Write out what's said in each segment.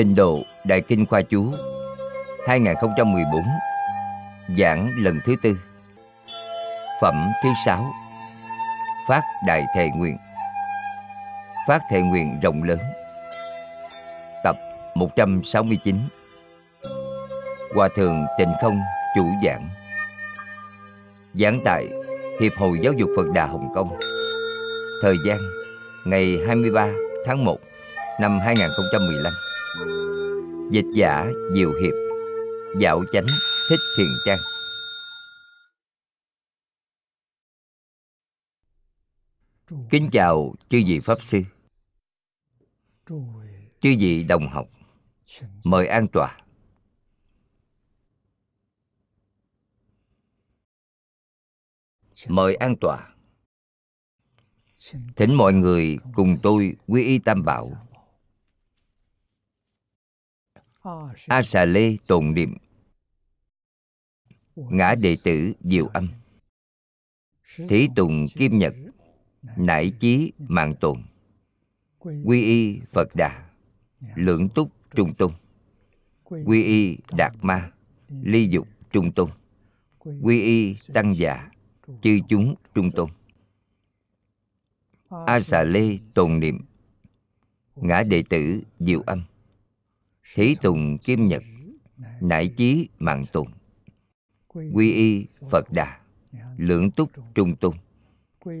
Tịnh độ Đại Kinh Khoa Chú 2014 Giảng lần thứ tư. Phẩm thứ sáu, Phát Đại Thệ Nguyện. Phát Thệ Nguyện rộng lớn. Tập 169 Hòa Thượng Tịnh Không Chủ giảng. Giảng tại Hiệp hội Giáo dục Phật Đà Hồng Kông. Thời gian, Ngày 23 tháng 1 năm 2015 Dịch giả Diệu Hiệp. Dạo chánh Thích Thiền Trang. Kính chào chư vị Pháp Sư. Chư vị đồng học. Mời an tòa Mời an tòa Thỉnh mọi người cùng tôi quy y tam bảo A xà lê tồn niệm. Ngã đệ tử diệu âm. Thí tùng kim nhật Nải chí mạng tồn. Quy y Phật Đà Lưỡng túc trung tung Quy y Đạt Ma Ly dục trung tung Quy y Tăng già Chư chúng trung tôn. A xà lê tồn niệm. Ngã đệ tử diệu âm Thí tùng kim nhật, Nải chí mạng tùng. Quy y Phật Đà, Lưỡng túc trung tung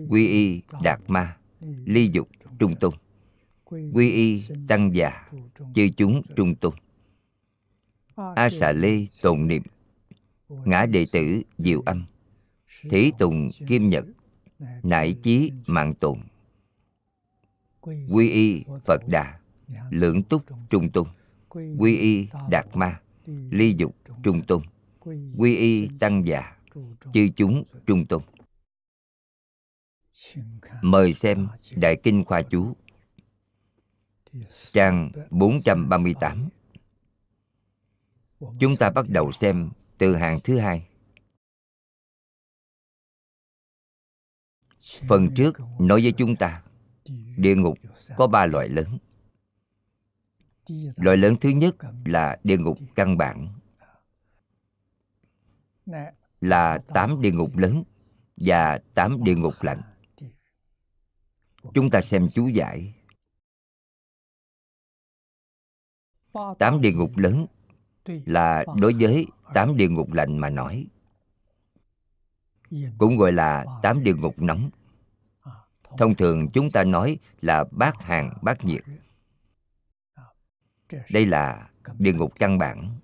Quy y Đạt Ma, Ly dục trung tung Quy y Tăng già, Chư chúng trung tung A xà lê tồn niệm, Ngã đệ tử diệu âm. Thí tùng kim nhật, Nải chí mạng tùng. Quy y Phật Đà, Lưỡng túc trung tung Quy y Đạt Ma, Ly dục trung tung Quy y Tăng già, Chư chúng trung tung Mời xem Đại Kinh Khoa Chú, Trang 438 Chúng ta bắt đầu xem từ hàng thứ hai. Phần trước nói với chúng ta, Địa ngục có ba loại lớn. Loại lớn thứ nhất là địa ngục căn bản. Là tám địa ngục lớn Và tám địa ngục lạnh. Chúng ta xem chú giải. Tám địa ngục lớn là đối với tám địa ngục lạnh mà nói. Cũng gọi là tám địa ngục nóng. Thông thường chúng ta nói là bát hàng bát nhiệt đây là địa ngục căn bản.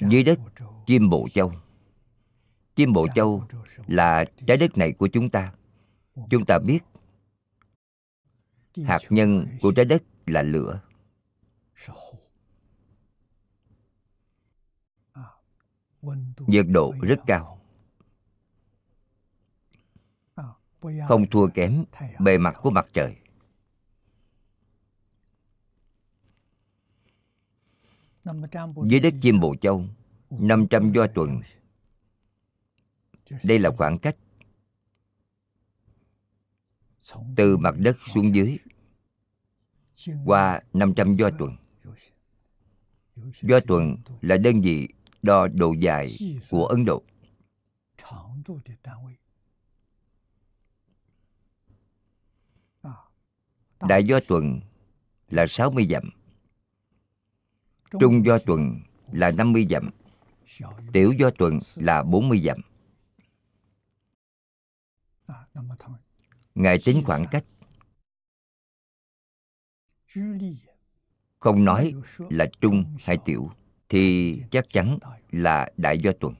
Dưới đất, chim bộ châu. Chim bộ châu là trái đất này của chúng ta. Chúng ta biết hạt nhân của trái đất là lửa. Nhiệt độ rất cao. Không thua kém bề mặt của mặt trời. Dưới đất chim bồ châu 500 do tuần đây là khoảng cách từ mặt đất xuống dưới qua 500 do tuần do tuần là đơn vị đo độ dài của Ấn Độ. Đại do tuần là 60 dặm. Trung do tuần là 50 dặm. Tiểu do tuần là 40 dặm. Ngài tính khoảng cách không nói là trung hay tiểu thì chắc chắn là đại do tuần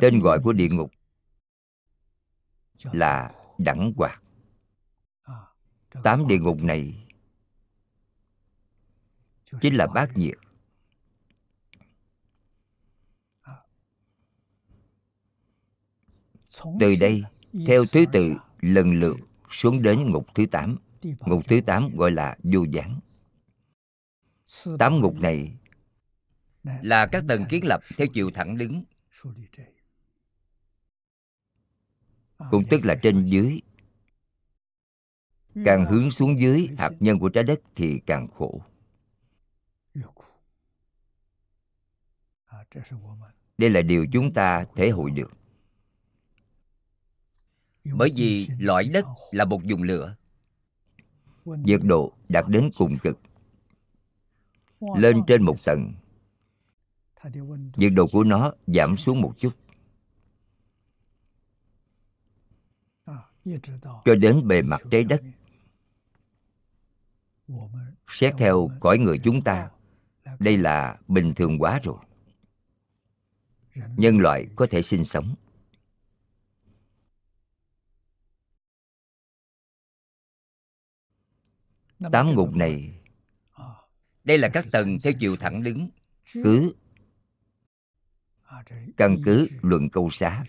tên gọi của địa ngục là đẳng hoạt tám địa ngục này chính là bát nhiệt. Từ đây, theo thứ tự, lần lượt xuống đến ngục thứ tám. Ngục thứ tám gọi là vô giảng. Tám ngục này là các tầng kiến lập theo chiều thẳng đứng, cũng tức là trên dưới càng hướng xuống dưới hạt nhân của trái đất thì càng khổ. Đây là điều chúng ta thể hội được. Bởi vì lõi đất là một vùng lửa. Nhiệt độ đạt đến cùng cực. Lên trên một tầng. Nhiệt độ của nó giảm xuống một chút. Cho đến bề mặt trái đất xét theo cõi người chúng ta, đây là bình thường quá rồi. Nhân loại có thể sinh sống. Tám ngục này, đây là các tầng theo chiều thẳng đứng. Cứ căn cứ luận câu xá.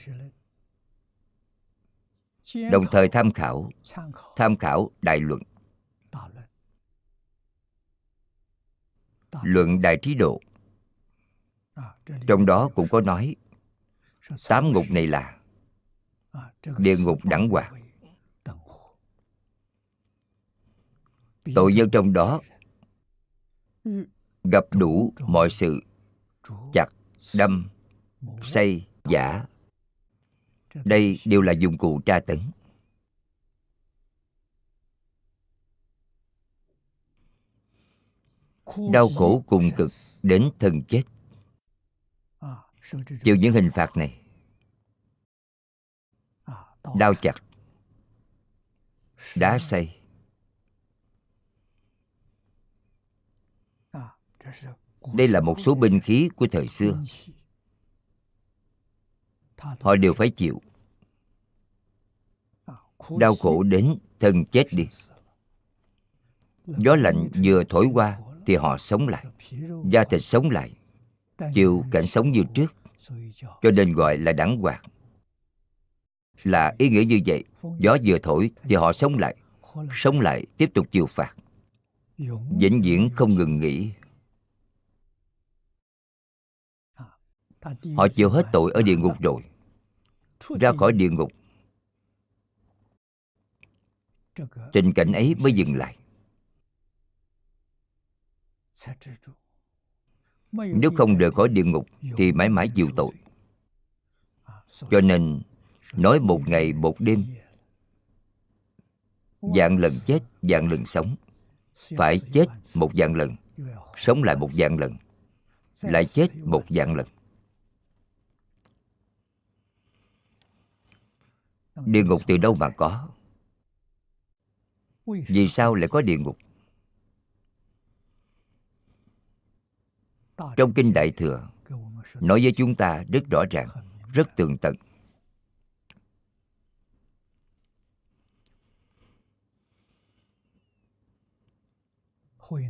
Đồng thời tham khảo tham khảo đại luận. Luận đại trí độ. Trong đó cũng có nói tám ngục này là địa ngục đẳng hoạt tội nhân trong đó gặp đủ mọi sự chặt đâm xây giả. Đây đều là dụng cụ tra tấn đau khổ cùng cực đến thân chết. Chịu những hình phạt này. Đau chặt. Đá xây đây là một số binh khí của thời xưa. Họ đều phải chịu. Đau khổ đến thân chết đi. Gió lạnh vừa thổi qua thì họ sống lại. Da thịt sống lại chịu cảnh sống như trước. cho nên gọi là đẳng hoạt là ý nghĩa như vậy. Gió vừa thổi thì họ sống lại sống lại tiếp tục chịu phạt. Vĩnh viễn không ngừng nghỉ. Họ chịu hết tội ở địa ngục rồi. Ra khỏi địa ngục. tình cảnh ấy mới dừng lại nếu không rời khỏi địa ngục thì mãi mãi chịu tội. cho nên nói một ngày một đêm. Dạng lần chết dạng lần sống. Phải chết một dạng lần sống lại một dạng lần lại chết một dạng lần. Địa ngục từ đâu mà có? Vì sao lại có địa ngục trong kinh đại thừa, nói với chúng ta rất rõ ràng, rất tường tận.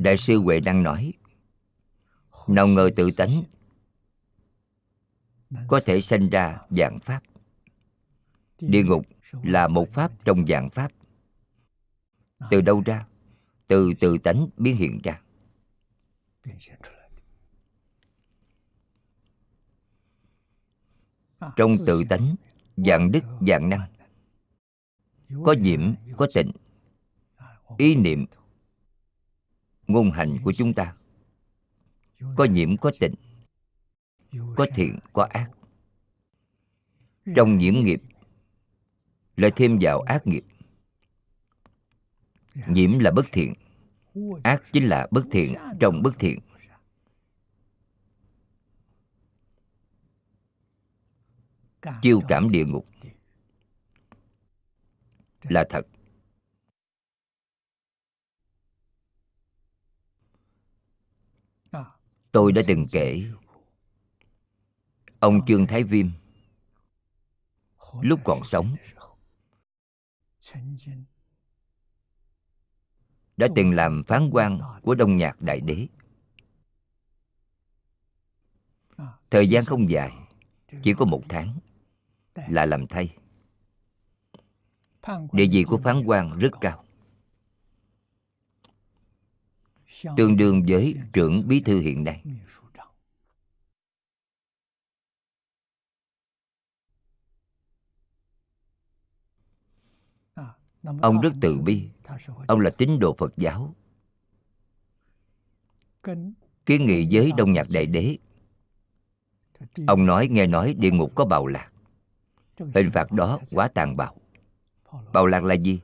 Đại sư huệ đang nói, nào ngờ tự tánh có thể sanh ra dạng pháp. Địa ngục là một pháp trong dạng pháp. Từ đâu ra? Từ tự tánh biến hiện ra. Trong tự tánh dạng đức dạng năng. Có nhiễm có tịnh. Ý niệm ngôn hành của chúng ta. Có nhiễm có tịnh. Có thiện có ác. Trong nhiễm nghiệp lại thêm vào ác nghiệp. Nhiễm là bất thiện ác chính là bất thiện trong bất thiện chiêu cảm địa ngục. Là thật. Tôi đã từng kể. Ông trương thái viêm lúc còn sống đã từng làm phán quan của đông nhạc đại đế. Thời gian không dài chỉ có một tháng là làm thay. Địa vị của phán quan rất cao. Tương đương với trưởng bí thư hiện nay. Ông rất từ bi. Ông là tín đồ phật giáo. Kiến nghị với đông nhạc đại đế. Ông nói nghe nói địa ngục có bào lạc hình phạt đó quá tàn bạo. Bào lạc là gì?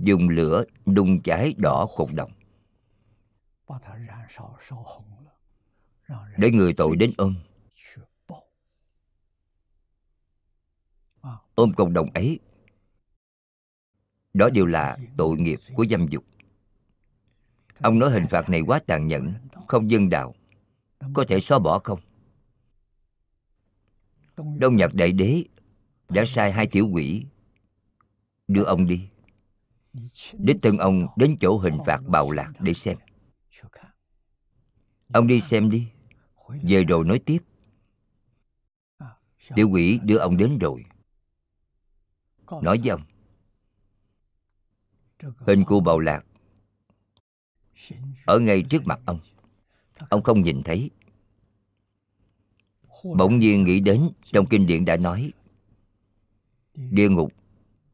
dùng lửa đun cháy đỏ cột đồng. Để người tội đến ôm. ôm cộng đồng ấy. Đó đều là tội nghiệp của dâm dục. Ông nói hình phạt này quá tàn nhẫn không dân đạo. Có thể xóa bỏ không? Đông nhật đại đế đã sai hai tiểu quỷ. Đưa ông đi. Đích thân ông đến chỗ hình phạt bạo lạc để xem. Ông đi xem đi. Về rồi nói tiếp. Tiểu quỷ đưa ông đến rồi. Nói với ông. Hình cua bạo lạc. Ở ngay trước mặt ông. Ông không nhìn thấy. Bỗng nhiên nghĩ đến trong kinh điển đã nói địa ngục.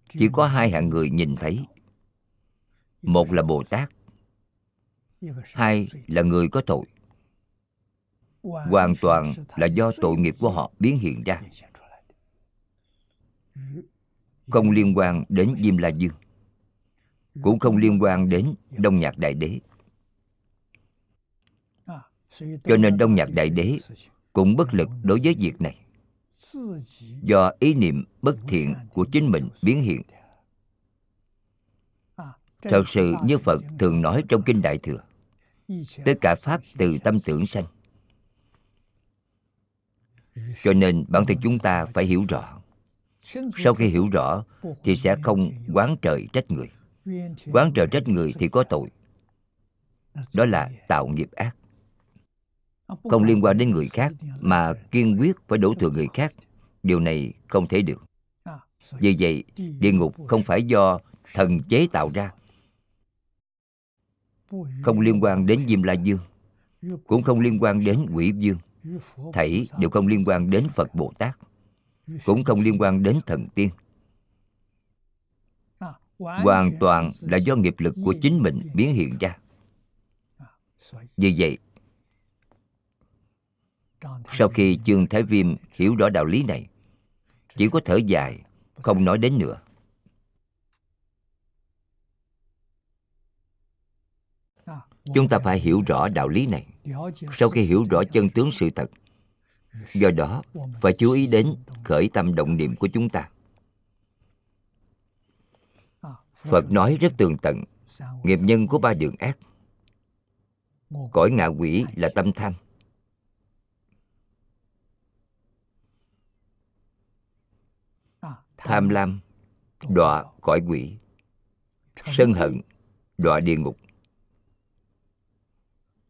Chỉ có hai hạng người nhìn thấy. Một là bồ tát, hai là người có tội. Hoàn toàn là do tội nghiệp của họ biến hiện ra. Không liên quan đến diêm la dương, cũng không liên quan đến đông nhạc đại đế. Cho nên đông nhạc đại đế cũng bất lực đối với việc này do ý niệm bất thiện của chính mình biến hiện. Thật sự như phật thường nói trong kinh đại thừa, tất cả pháp từ tâm tưởng sanh. Cho nên bản thân chúng ta phải hiểu rõ. Sau khi hiểu rõ thì sẽ không quán trời trách người. Quán trời trách người thì có tội. Đó là tạo nghiệp ác không liên quan đến người khác, mà kiên quyết phải đổ thừa người khác. Điều này không thể được. Vì vậy, địa ngục không phải do thần chế tạo ra. Không liên quan đến diêm la dương, cũng không liên quan đến quỷ dương thảy đều không liên quan đến phật bồ tát, cũng không liên quan đến thần tiên. Hoàn toàn là do nghiệp lực của chính mình biến hiện ra. Vì vậy sau khi chương thái viêm hiểu rõ đạo lý này chỉ có thở dài không nói đến nữa. Chúng ta phải hiểu rõ đạo lý này. Sau khi hiểu rõ chân tướng sự thật do đó phải chú ý đến khởi tâm động niệm của chúng ta. Phật nói rất tường tận nghiệp nhân của ba đường ác. Cõi ngạ quỷ là tâm tham tham lam, đọa cõi quỷ. Sân hận, đọa địa ngục.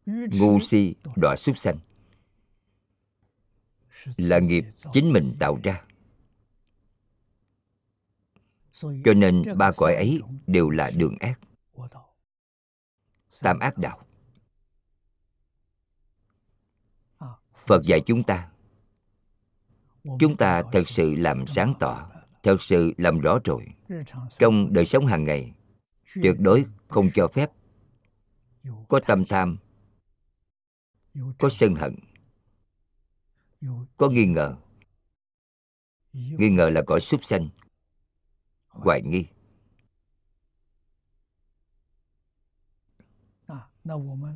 Ngu si, đọa súc sanh. Là nghiệp chính mình tạo ra. Cho nên ba cõi ấy đều là đường ác. Tam ác đạo. Phật dạy chúng ta chúng ta thật sự làm sáng tỏ thật sự làm rõ rồi. Trong đời sống hàng ngày, tuyệt đối không cho phép có tâm tham, có sân hận, có nghi ngờ. Nghi ngờ là cõi súc sanh, hoài nghi.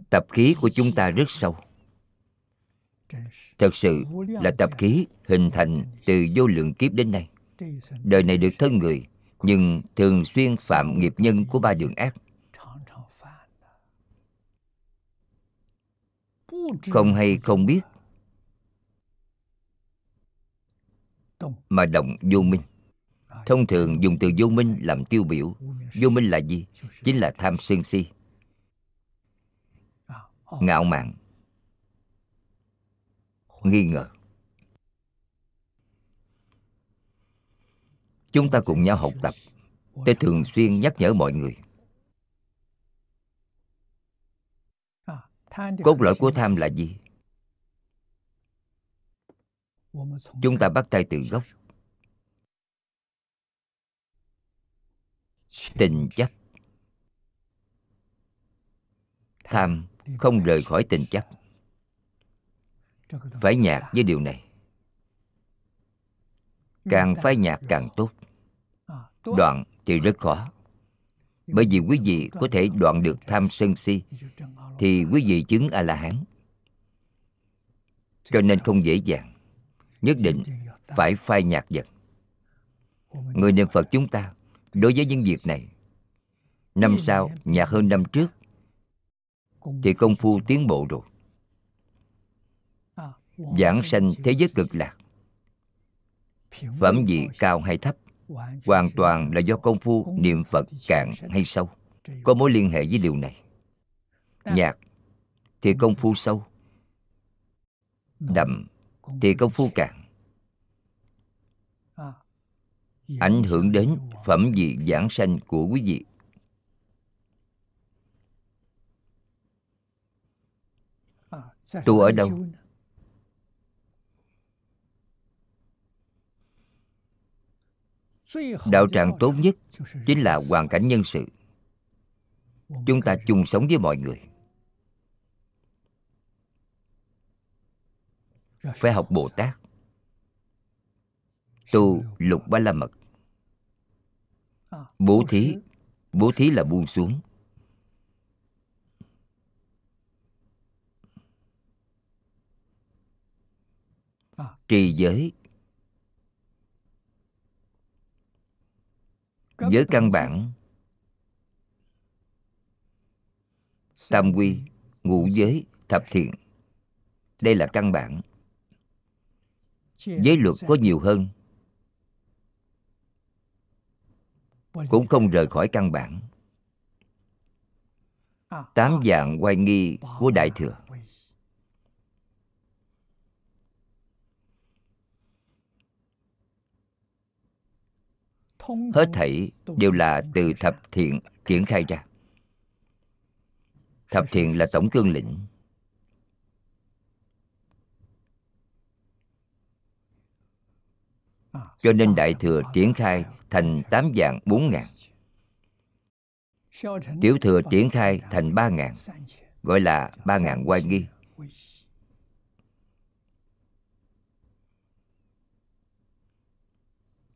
Tập khí của chúng ta rất sâu. Thật sự là tập khí hình thành từ vô lượng kiếp đến nay đời này được thân người, nhưng thường xuyên phạm nghiệp nhân của ba đường ác. Không hay không biết, mà động vô minh. Thông thường dùng từ vô minh làm tiêu biểu. Vô minh là gì? Chính là tham sân si. Ngạo mạn. Nghi ngờ. Chúng ta cùng nhau học tập tôi thường xuyên nhắc nhở mọi người. Cốt lõi của tham là gì? Chúng ta bắt tay từ gốc. Tình chấp. Tham không rời khỏi tình chấp. Phải nhạt với điều này càng phai nhạt càng tốt. Đoạn thì rất khó. Bởi vì quý vị có thể đoạn được tham sân si, thì quý vị chứng a la hán cho nên không dễ dàng. Nhất định phải phai nhạt dần. Người niệm phật chúng ta, đối với những việc này, năm sau nhạt hơn năm trước, thì công phu tiến bộ rồi. Giảng sanh thế giới cực lạc phẩm vị cao hay thấp hoàn toàn là do công phu niệm phật cạn hay sâu. Có mối liên hệ với điều này. Nhạt thì công phu sâu. Đậm thì công phu cạn. Ảnh hưởng đến phẩm vị giảng sanh của quý vị. Tu ở đâu đạo tràng tốt nhất chính là hoàn cảnh nhân sự. Chúng ta chung sống với mọi người. Phải học bồ tát. Tu lục ba la mật. Bố thí. Bố thí là buông xuống. Trì giới. Giới căn bản. Tam quy ngũ giới thập thiện. Đây là căn bản. Giới luật có nhiều hơn. Cũng không rời khỏi căn bản. Tám dạng oai nghi của đại thừa hết thảy đều là từ thập thiện triển khai ra. Thập thiện là tổng cương lĩnh. Cho nên đại thừa triển khai thành tám dạng bốn ngàn. Tiểu thừa triển khai thành ba ngàn, gọi là ba ngàn quay nghi.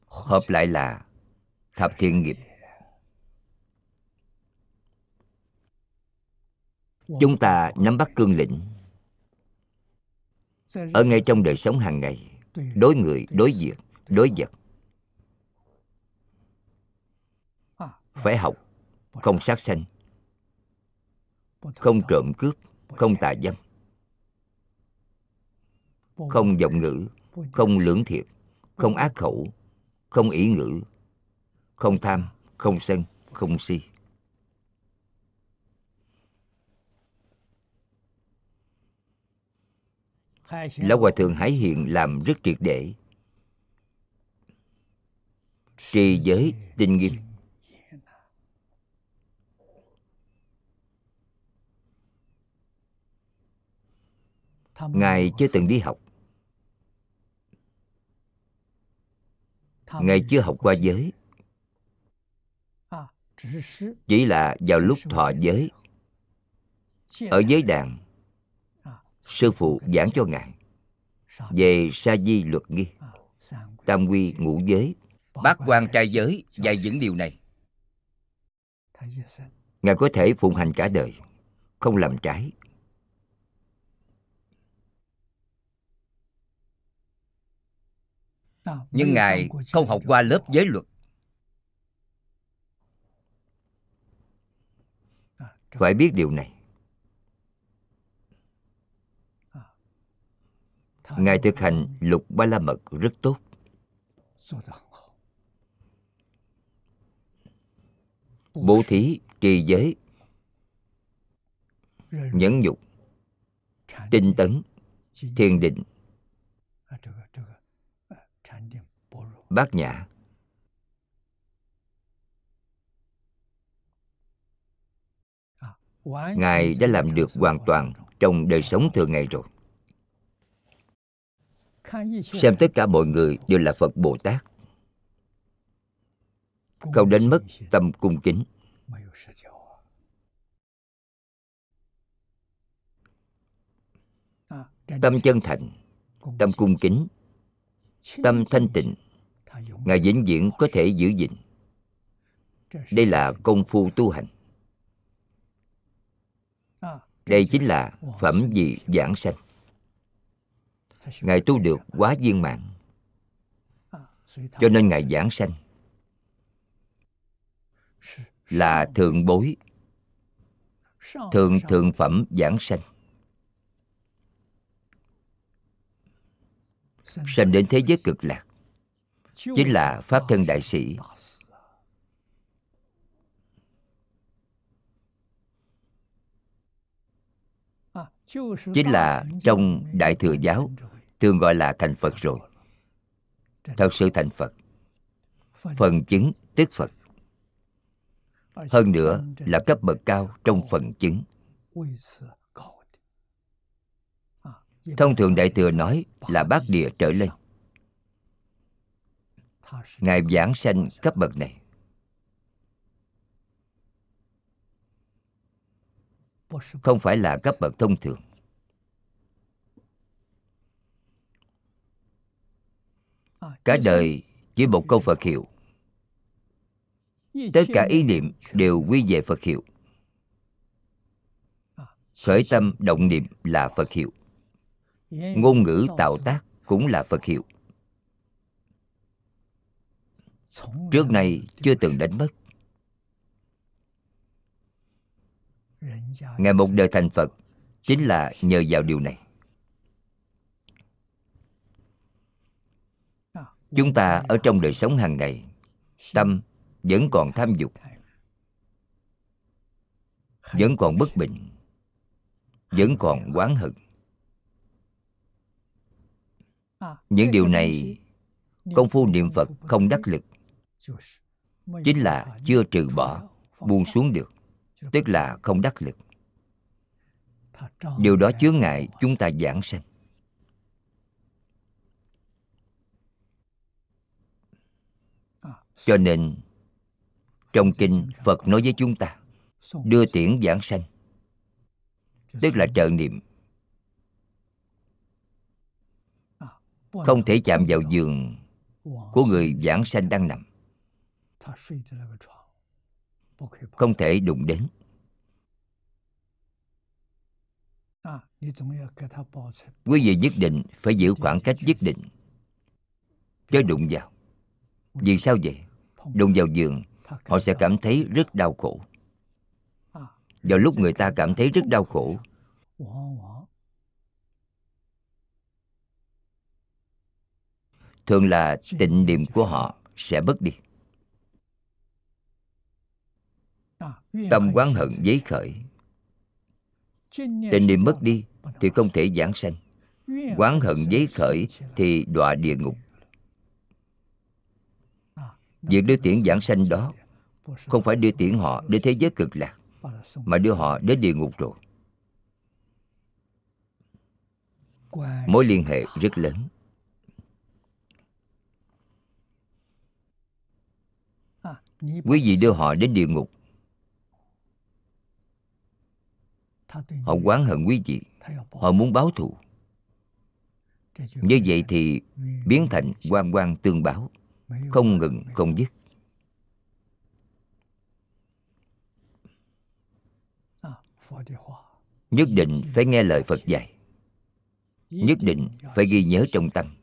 Hợp lại là thập thiện nghiệp. Chúng ta nắm bắt cương lĩnh. Ở ngay trong đời sống hàng ngày, đối người, đối việc, đối vật. Phải học, không sát sanh. Không trộm cướp, không tà dâm. Không vọng ngữ, không lưỡng thiệt, không ác khẩu, không ý ngữ không tham, không sân, không si. Lão hòa thượng hải hiện làm rất triệt để. Trì giới tinh nghiêm. Ngài chưa từng đi học. Ngài chưa học qua giới chỉ là vào lúc thọ giới. Ở giới đàn sư phụ giảng cho ngài về sa di luật nghi tam quy ngũ giới. Bác quan trai giới dạy những điều này. Ngài có thể phụng hành cả đời không làm trái. Nhưng ngài không học qua lớp giới luật phải biết điều này. Ngài thực hành lục ba la mật rất tốt. Bố thí, trì giới, nhẫn nhục, tinh tấn, thiền định, bát nhã. Ngài đã làm được hoàn toàn trong đời sống thường ngày rồi. Xem tất cả mọi người đều là phật bồ tát. Không đánh mất tâm cung kính. tâm chân thành tâm cung kính tâm thanh tịnh ngài vĩnh viễn có thể giữ gìn. Đây là công phu tu hành đây chính là phẩm vị giảng sanh. Ngài tu được quá viên mạng, cho nên ngài giảng sanh là thượng bối thượng thượng phẩm giảng sanh. Sanh đến thế giới cực lạc chính là pháp thân đại sĩ. Chính là trong đại thừa giáo, thường gọi là thành phật rồi. Thật sự thành phật. Phần chứng tức phật. Hơn nữa là cấp bậc cao trong phần chứng. Thông thường đại thừa nói là bát địa trở lên. Ngài giảng sanh cấp bậc này. Không phải là cấp bậc thông thường. Cả đời chỉ một câu phật hiệu. Tất cả ý niệm đều quy về phật hiệu. Khởi tâm động niệm là phật hiệu. Ngôn ngữ tạo tác cũng là phật hiệu. Trước nay chưa từng đánh mất ngài một đời thành phật chính là nhờ vào điều này. Chúng ta ở trong đời sống hàng ngày, tâm vẫn còn tham dục, vẫn còn bất bình, vẫn còn quán hận. Những điều này công phu niệm phật không đắc lực, chính là chưa trừ bỏ, buông xuống được tức là không đắc lực. Điều đó chướng ngại chúng ta giảng sanh. Cho nên trong kinh phật nói với chúng ta đưa tiễn giảng sanh. Tức là trợ niệm. Không thể chạm vào giường của người giảng sanh đang nằm không thể đụng đến. quý vị nhất định phải giữ khoảng cách nhất định chớ đụng vào. vì sao vậy? đụng vào giường họ sẽ cảm thấy rất đau khổ. vào lúc người ta cảm thấy rất đau khổ. thường là tịnh niệm của họ sẽ mất đi tâm quán hận giấy khởi. Tịnh niệm mất đi thì không thể giảng sanh. Quán hận giấy khởi thì đọa địa ngục. Việc đưa tiễn giảng sanh đó không phải đưa tiễn họ đến thế giới cực lạc mà đưa họ đến địa ngục rồi. Mối liên hệ rất lớn. Quý vị đưa họ đến địa ngục họ oán hận quý vị. họ muốn báo thù. Như vậy thì biến thành quan quan tương báo. không ngừng không dứt. Nhất định phải nghe lời phật dạy. Nhất định phải ghi nhớ trong tâm.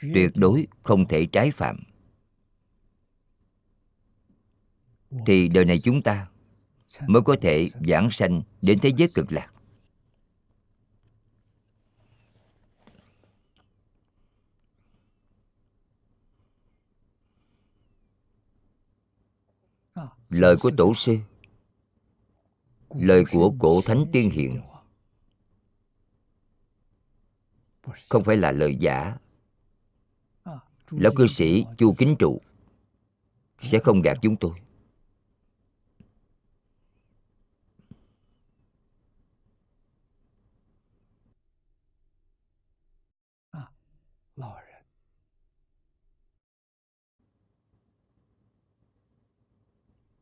Tuyệt đối không thể trái phạm. thì đời này chúng ta mới có thể giảng sanh đến thế giới cực lạc. Lời của tổ sư, lời của cổ thánh tiên hiện không phải là lời giả. Lão cư sĩ chu kính trụ sẽ không gạt chúng tôi.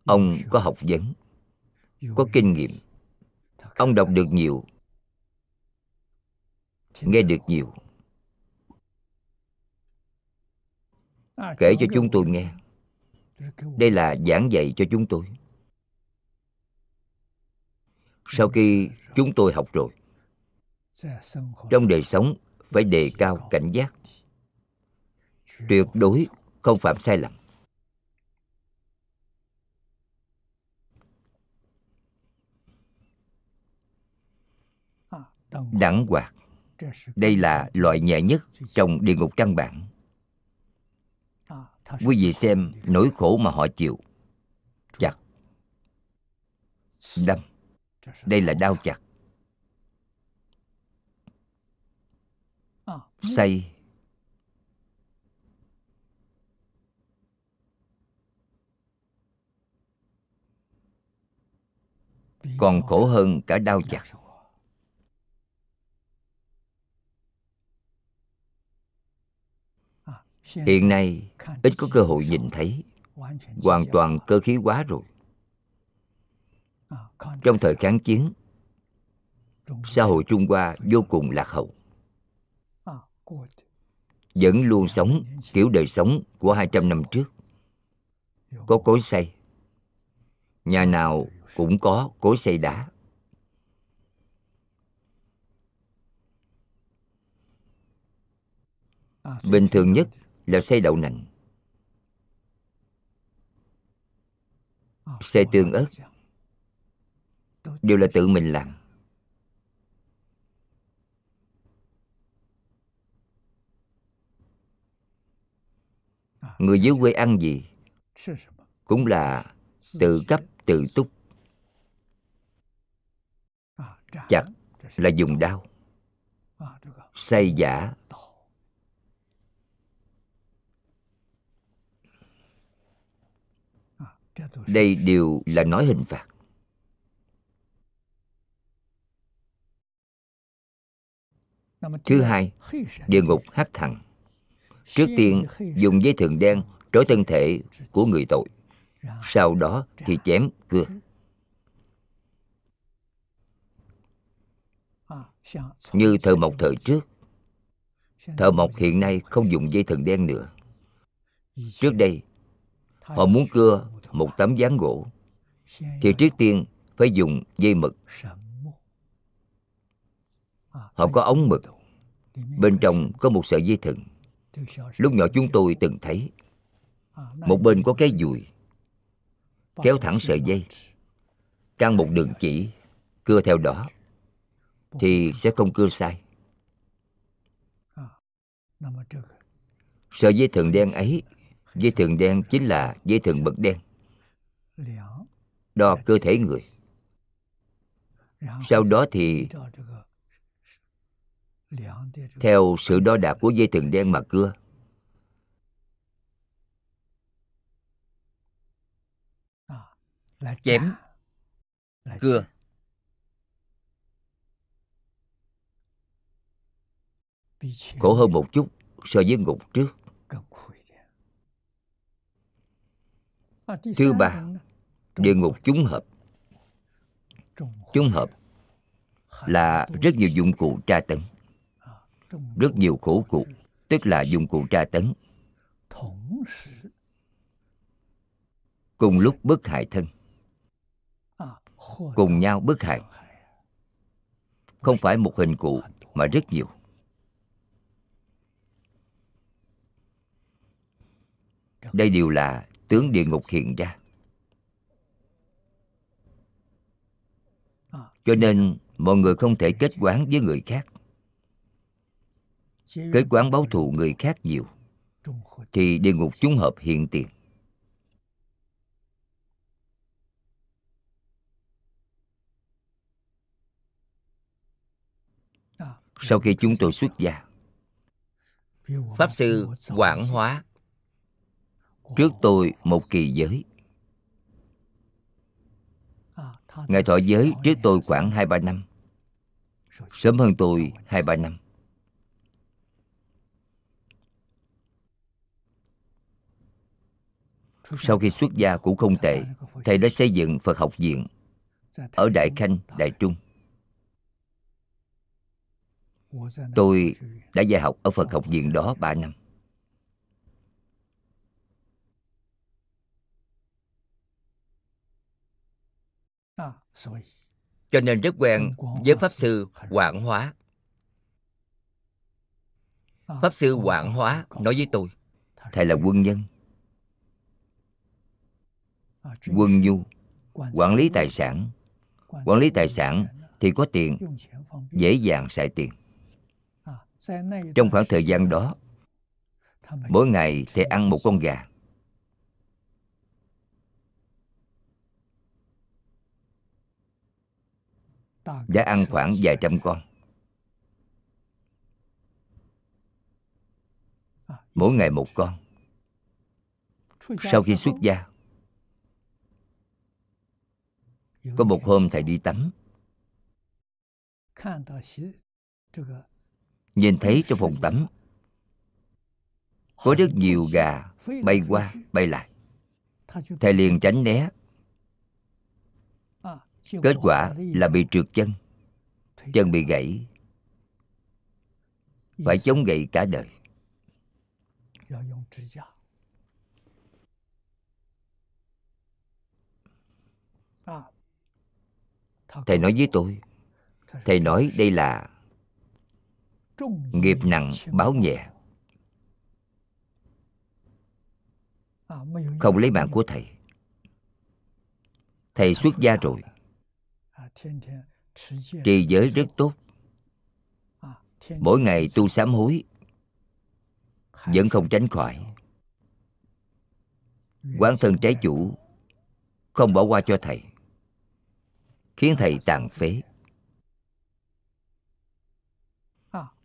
Ông có học vấn có kinh nghiệm. Ông đọc được nhiều. Nghe được nhiều. Kể cho chúng tôi nghe. Đây là giảng dạy cho chúng tôi. Sau khi chúng tôi học rồi trong đời sống phải đề cao cảnh giác. Tuyệt đối không phạm sai lầm. Đẳng hoạt đây là loại nhẹ nhất trong địa ngục căn bản. Quý vị xem nỗi khổ mà họ chịu. Chặt. Đâm. Đây là đau chặt. Say. Còn khổ hơn cả đau chặt hiện nay, ít có cơ hội nhìn thấy. Hoàn toàn cơ khí quá rồi. Trong thời kháng chiến, xã hội trung hoa vô cùng lạc hậu vẫn luôn sống kiểu đời sống của 200 năm trước. Có cối xay. Nhà nào cũng có cối xay đá. Bình thường nhất là xay đậu nành. Xay tương ớt. Đều là tự mình làm. Người dưới quê ăn gì? cũng là tự cấp tự túc. chặt là dùng đao. xay giả đây đều là nói hình phạt. Thứ hai địa ngục hắc thằng trước tiên, dùng dây thừng đen trói thân thể của người tội. Sau đó thì chém cưa. Như thợ mộc thời trước, thợ mộc hiện nay không dùng dây thừng đen nữa. Trước đây, họ muốn cưa một tấm ván gỗ. Thì trước tiên phải dùng dây mực. Họ có ống mực. Bên trong có một sợi dây thừng lúc nhỏ chúng tôi từng thấy, một bên có cái dùi, kéo thẳng sợi dây. Căng một đường chỉ, cưa theo đó, thì sẽ không cưa sai. Sợi dây thừng đen ấy, dây thừng đen chính là dây thừng bậc đen. Đo cơ thể người. Sau đó thì theo sự đo đạc của dây thừng đen mà cưa. Chém. Cưa. Khổ hơn một chút so với ngục trước. Thứ ba địa ngục chúng hợp. Chúng hợp là rất nhiều dụng cụ tra tấn rất nhiều khổ cụ tức là dụng cụ tra tấn. Cùng lúc bức hại thân. Cùng nhau bức hại. Không phải một hình cụ, mà rất nhiều. Đây đều là tướng địa ngục hiện ra. Cho nên, mọi người không thể kết quán với người khác kết quán báo thù người khác nhiều, thì địa ngục chúng hợp hiện tiền. Sau khi chúng tôi xuất gia, pháp sư quảng hóa trước tôi một kỳ giới. Ngài thọ giới trước tôi khoảng hai ba năm, sớm hơn tôi hai ba năm. Sau khi xuất gia cũng không tệ, thầy đã xây dựng phật học viện ở đại khanh, đại trung. Tôi đã dạy học ở phật học viện đó 3 năm. Cho nên rất quen với pháp sư quảng hóa. Pháp sư quảng hóa nói với tôi, thầy là quân nhân quân nhu quản lý tài sản. Quản lý tài sản thì có tiền dễ dàng xài tiền. Trong khoảng thời gian đó mỗi ngày thầy ăn một con gà. Đã ăn khoảng vài trăm con. mỗi ngày một con. Sau khi xuất gia có một hôm thầy đi tắm. nhìn thấy trong phòng tắm có rất nhiều gà bay qua bay lại. Thầy liền tránh né. Kết quả là bị trượt chân. Chân bị gãy. Phải chống gậy cả đời thầy nói với tôi, thầy nói đây là nghiệp nặng báo nhẹ. Không lấy mạng của thầy. Thầy xuất gia rồi. Trì giới rất tốt. Mỗi ngày tu sám hối, vẫn không tránh khỏi. Quán thân trái chủ không bỏ qua cho thầy khiến thầy tàn phế.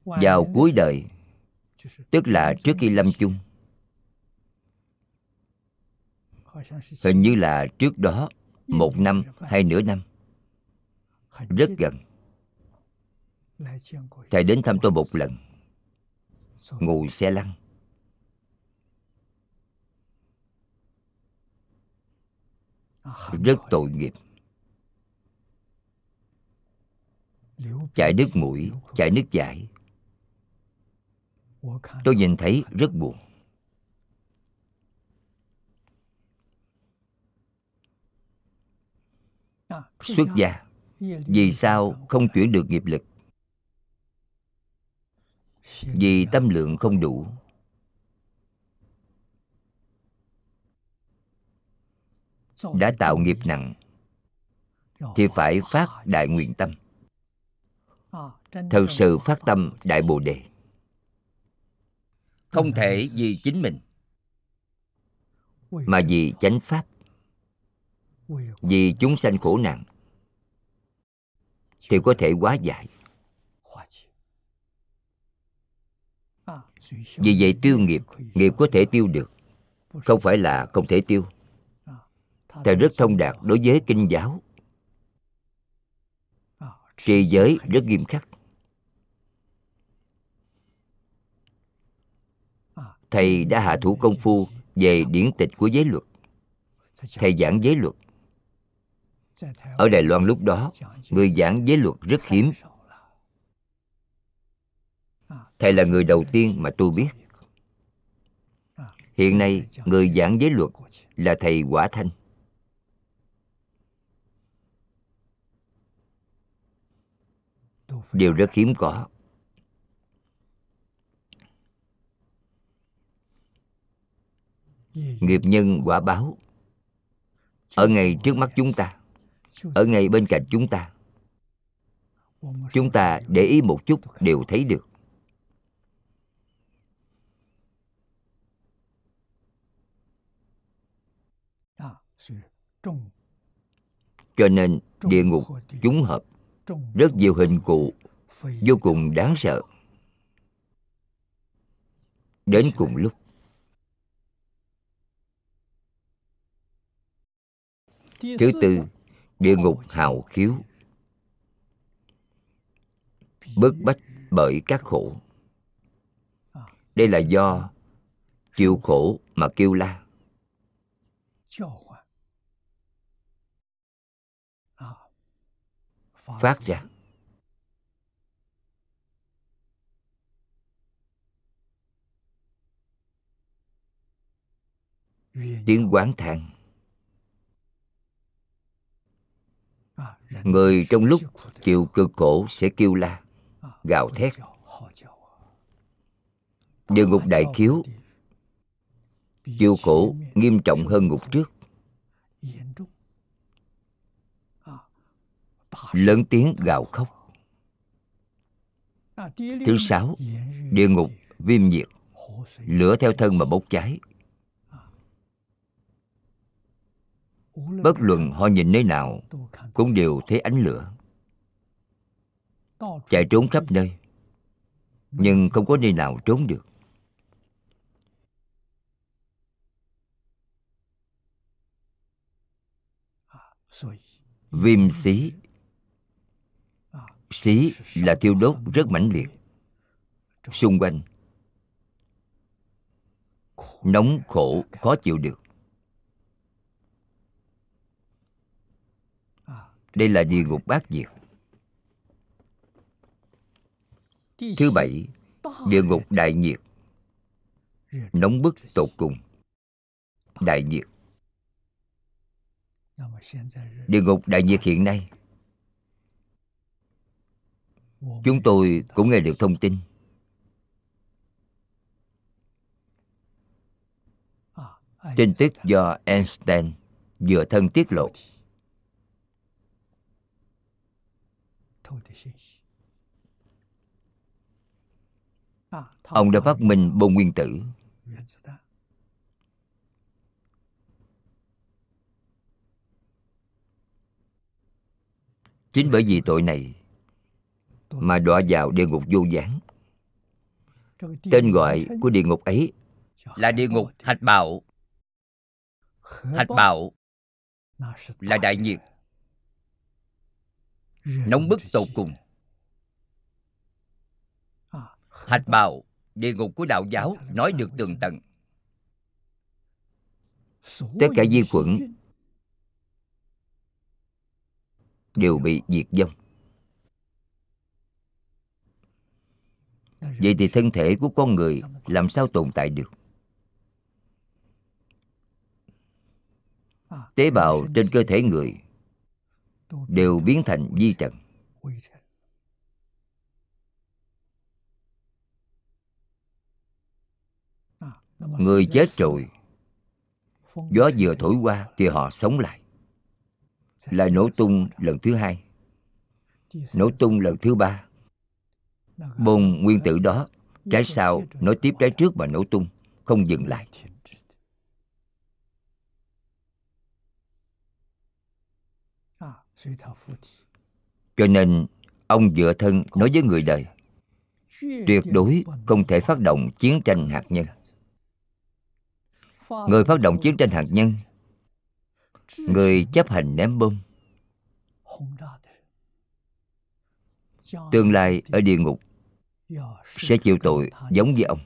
Vào cuối đời, tức là trước khi lâm chung, hình như là trước đó một năm hay nửa năm, rất gần. Thầy đến thăm tôi một lần ngồi xe lăn. Rất tội nghiệp. Chảy nước mũi, chảy nước giải. Tôi nhìn thấy rất buồn. Xuất gia, vì sao không chuyển được nghiệp lực? Vì tâm lượng không đủ. Đã tạo nghiệp nặng, thì phải phát đại nguyện tâm thật sự phát tâm đại bồ đề. Không thể vì chính mình mà vì chánh pháp. Vì chúng sanh khổ nạn thì có thể hóa giải. Vì vậy tiêu nghiệp nghiệp có thể tiêu được không phải là không thể tiêu. Thầy rất thông đạt đối với kinh giáo. Trì giới rất nghiêm khắc thầy đã hạ thủ công phu về điển tịch của giới luật. Thầy giảng giới luật. Ở đài loan lúc đó, người giảng giới luật rất hiếm. Thầy là người đầu tiên mà tôi biết. Hiện nay, người giảng giới luật là thầy quả thanh. Đều rất hiếm có. Nghiệp nhân quả báo. Ở ngay trước mắt chúng ta, ở ngay bên cạnh chúng ta chúng ta để ý một chút đều thấy được. Cho nên địa ngục chúng hợp, rất nhiều hình cụ, vô cùng đáng sợ. Đến cùng lúc thứ tư địa ngục hào khiếu. Bức bách bởi các khổ. Đây là do chịu khổ mà kêu la. Phát ra. Tiếng quán thang người trong lúc chịu cực khổ sẽ kêu la, gào thét. Địa ngục đại khiếu chịu khổ nghiêm trọng hơn ngục trước. Lớn tiếng gào khóc. Thứ sáu, địa ngục viêm nhiệt, lửa theo thân mà bốc cháy. Bất luận họ nhìn nơi nào, cũng đều thấy ánh lửa. Chạy trốn khắp nơi, nhưng không có nơi nào trốn được. Viêm xí. Xí là thiêu đốt rất mãnh liệt. Xung quanh, nóng khổ khó chịu được. Đây là địa ngục bát diệt. Thứ bảy, địa ngục đại nhiệt. Nóng bức tột cùng. Đại nhiệt. Địa ngục đại nhiệt hiện nay. Chúng tôi cũng nghe được thông tin. Tin tức do einstein vừa thân tiết lộ. Ông đã phát minh bom nguyên tử. Chính bởi vì tội này mà đọa vào địa ngục vô gián. Tên gọi của địa ngục ấy là địa ngục hạch bạo. Hạch bạo là đại nhiệt nóng bức tột cùng. hạch bạo địa ngục của đạo giáo nói được tường tận. Tất cả vi khuẩn đều bị diệt vong. Vậy thì thân thể của con người làm sao tồn tại được? Tế bào trên cơ thể người đều biến thành vi trần. Người chết rồi, gió vừa thổi qua thì họ sống lại. Lại nổ tung lần thứ hai. Nổ tung lần thứ ba. Bồn nguyên tử đó, trái sau nối tiếp trái trước mà nổ tung, không dừng lại. Cho nên, ông dựa thân nói với người đời, tuyệt đối không thể phát động chiến tranh hạt nhân. Người phát động chiến tranh hạt nhân, người chấp hành ném bom. Tương lai ở địa ngục sẽ chịu tội giống như ông.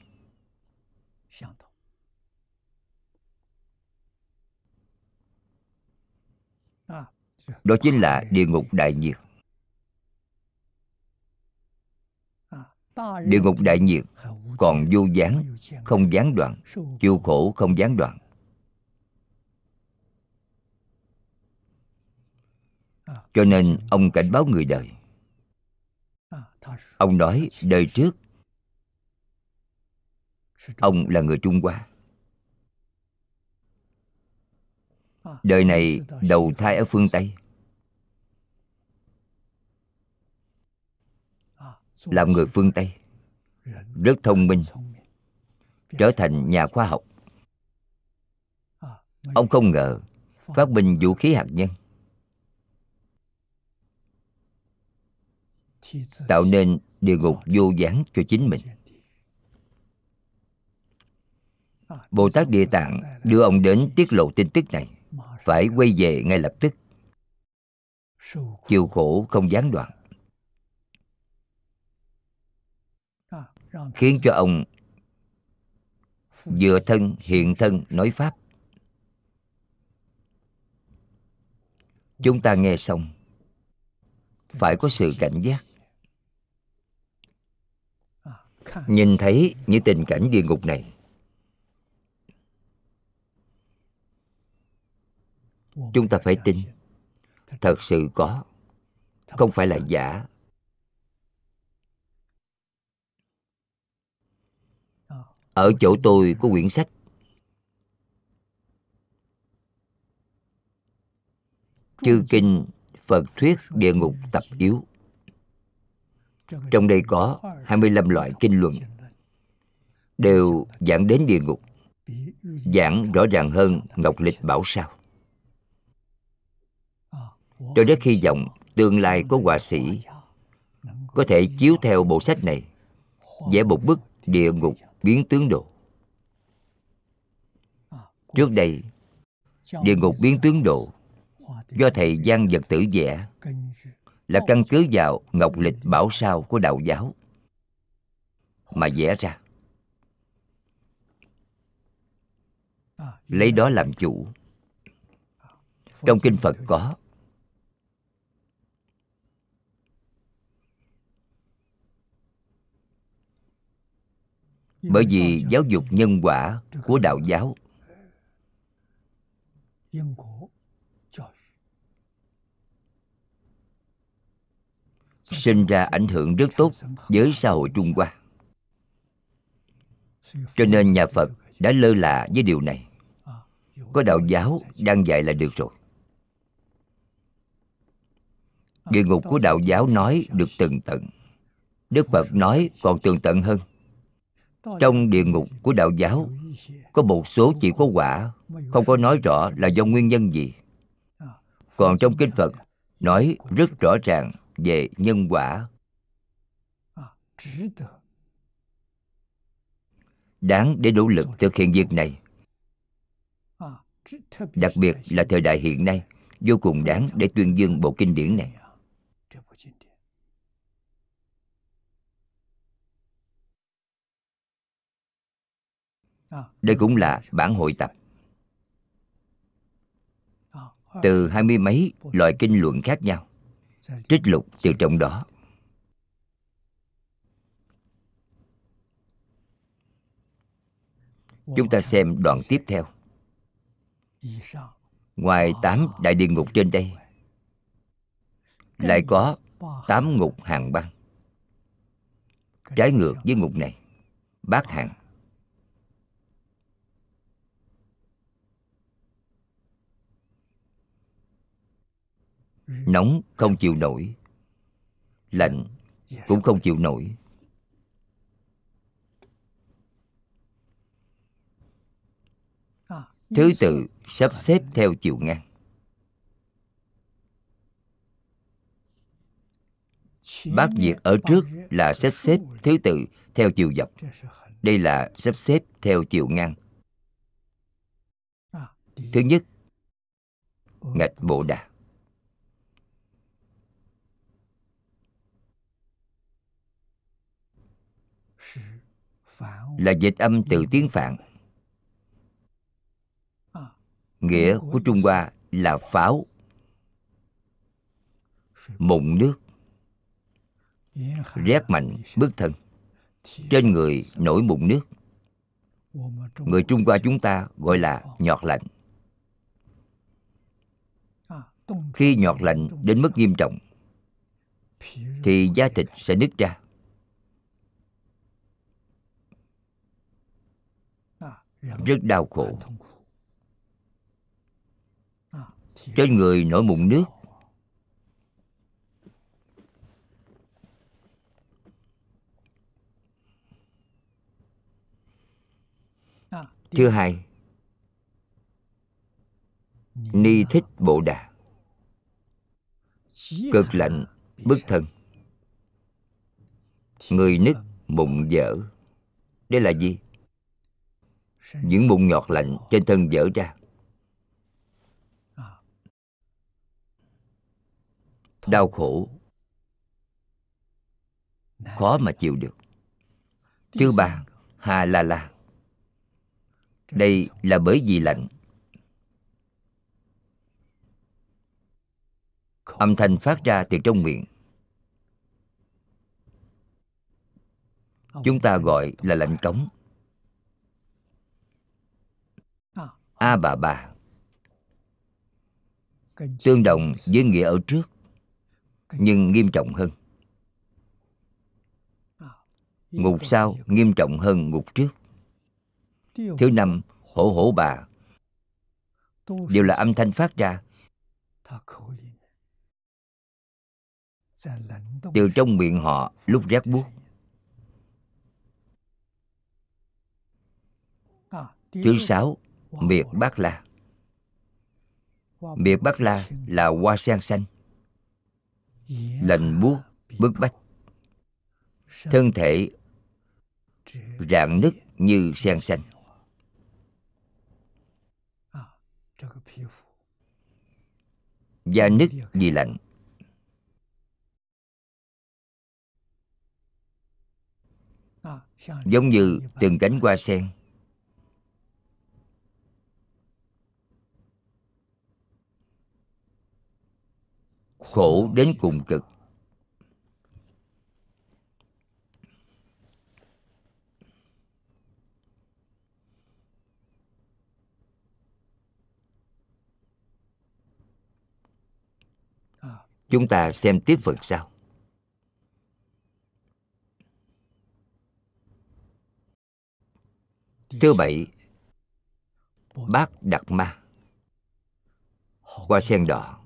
Đó chính là địa ngục đại nhiệt. Địa ngục đại nhiệt còn vô gián, không gián đoạn, chịu khổ không gián đoạn. Cho nên ông cảnh báo người đời. Ông nói đời trước, ông là người trung hoa. Đời này đầu thai ở phương tây. Làm người phương tây. Rất thông minh. Trở thành nhà khoa học. Ông không ngờ phát minh vũ khí hạt nhân tạo nên địa ngục vô gián cho chính mình. Bồ tát địa tạng đưa ông đến tiết lộ tin tức này phải quay về ngay lập tức. Chịu khổ không gián đoạn. Khiến cho ông vừa thân hiện thân nói pháp. Chúng ta nghe xong. Phải có sự cảnh giác. nhìn thấy những tình cảnh địa ngục này chúng ta phải tin. Thật sự có. Không phải là giả. Ở chỗ tôi có quyển sách. Chư kinh, phật thuyết, địa ngục, tập yếu. Trong đây có 25 loại kinh luận. Đều giảng đến địa ngục. Giảng rõ ràng hơn ngọc lịch bảo sao tôi rất hy vọng tương lai có họa sĩ có thể chiếu theo bộ sách này, vẽ một bức địa ngục biến tướng đồ. trước đây, địa ngục biến tướng đồ do thầy Giang Vật Tử vẽ là căn cứ vào ngọc lịch bảo sao của đạo giáo mà vẽ ra lấy đó làm chủ trong kinh phật có bởi vì giáo dục nhân quả của đạo giáo. Sinh ra ảnh hưởng rất tốt với xã hội trung hoa. Cho nên nhà phật đã lơ là với điều này. Có đạo giáo đang dạy là được rồi. Địa ngục của đạo giáo nói được tường tận. Đức phật nói còn tường tận hơn trong địa ngục của đạo giáo có một số chỉ có quả không có nói rõ là do nguyên nhân gì. Còn trong kinh phật nói rất rõ ràng về nhân quả. Đáng để nỗ lực thực hiện việc này. Đặc biệt là thời đại hiện nay vô cùng đáng để tuyên dương bộ kinh điển này đây cũng là bản hội tập. Từ hai mươi mấy loại kinh luận khác nhau, trích lục từ trong đó. Chúng ta xem đoạn tiếp theo. Ngoài tám đại địa ngục trên đây, lại có tám ngục hàng băng. Trái ngược với ngục này, bát hàng. Nóng không chịu nổi. Lạnh cũng không chịu nổi. Thứ tự sắp xếp theo chiều ngang. Bát diệt ở trước là sắp xếp thứ tự theo chiều dọc. Đây là sắp xếp theo chiều ngang. Thứ nhất, ngạch bộ đà. Là dịch âm từ tiếng phạn. Nghĩa của trung hoa là pháo, mụn nước, rét mạnh bức thân. Trên người nổi mụn nước. Người trung hoa chúng ta gọi là nhọt lạnh. Khi nhọt lạnh đến mức nghiêm trọng, thì da thịt sẽ nứt ra. Rất đau khổ. Trên người nổi mụn nước. thứ hai ni thích bộ đà. Cực lạnh bức thân người nứt mụn dở. Đây là gì những mụn nhọt lạnh trên thân dở ra. Đau khổ. Khó mà chịu được. Thứ ba hà la la. Đây là bởi vì lạnh. Âm thanh phát ra từ trong miệng. Chúng ta gọi là lạnh cống a bà bà. Tương đồng với nghĩa ở trước nhưng nghiêm trọng hơn. Ngục sau nghiêm trọng hơn ngục trước. Thứ năm hổ hổ bà. Đều là âm thanh phát ra. Từ trong miệng họ lúc rét buốt. Thứ sáu miệt bát la. Miệt bát la là hoa sen xanh. Lạnh buốt bức bách. Thân thể rạn nứt như sen xanh. Da nứt vì lạnh. Giống như từng cánh hoa sen. khổ đến cùng cực. Chúng ta xem tiếp phần sau. Thứ bảy bát đặt ma hoa sen đỏ.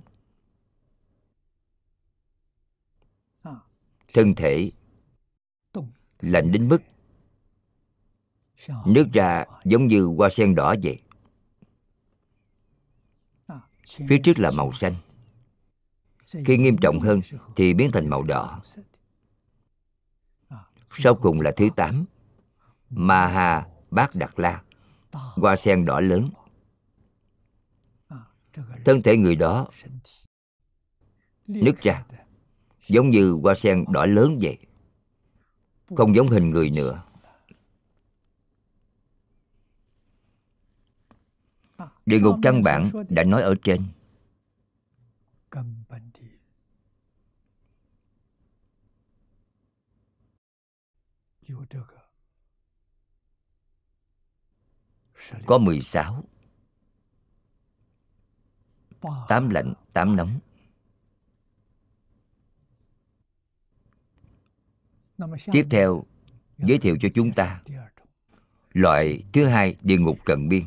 Thân thể, lạnh đến mức nước ra giống như hoa sen đỏ vậy. Phía trước là màu xanh. Khi nghiêm trọng hơn thì biến thành màu đỏ. Sau cùng là thứ tám ma ha bát Đạt la, hoa sen đỏ lớn. Thân thể người đó nứt ra giống như hoa sen đỏ lớn vậy. Không giống hình người nữa. Địa ngục căn bản đã nói ở trên. Có 16 Tám lạnh, tám nóng. Tiếp theo, giới thiệu cho chúng ta Loại thứ hai địa ngục cận biên.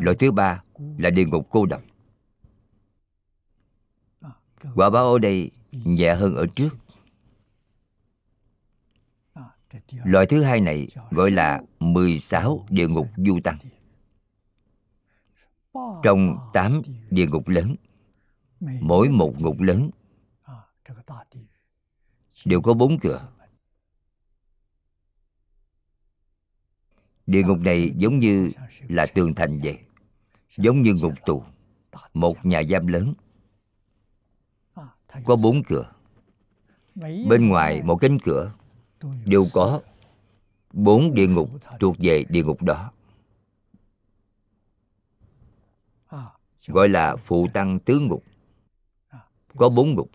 Loại thứ ba là địa ngục cô độc. Quả báo ở đây nhẹ hơn ở trước. Loại thứ hai này gọi là 16 địa ngục du tăng. Trong 8 địa ngục lớn, Mỗi một ngục lớn Đều có bốn cửa. Địa ngục này giống như là tường thành vậy, Giống như ngục tù, Một nhà giam lớn. Có bốn cửa. Bên ngoài một cánh cửa, đều có bốn địa ngục thuộc về địa ngục đó. Gọi là phụ tăng tứ ngục. Có bốn ngục.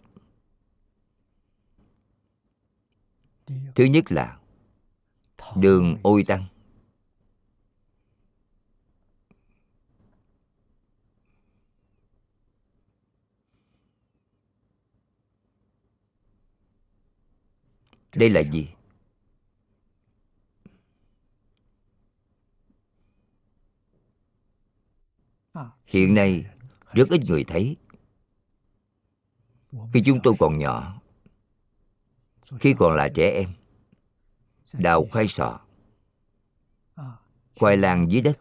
Thứ nhất là đường ôi tăng. Đây là gì? Hiện nay rất ít người thấy. Khi chúng tôi còn nhỏ khi còn là trẻ em đào khoai sọ khoai lang dưới đất.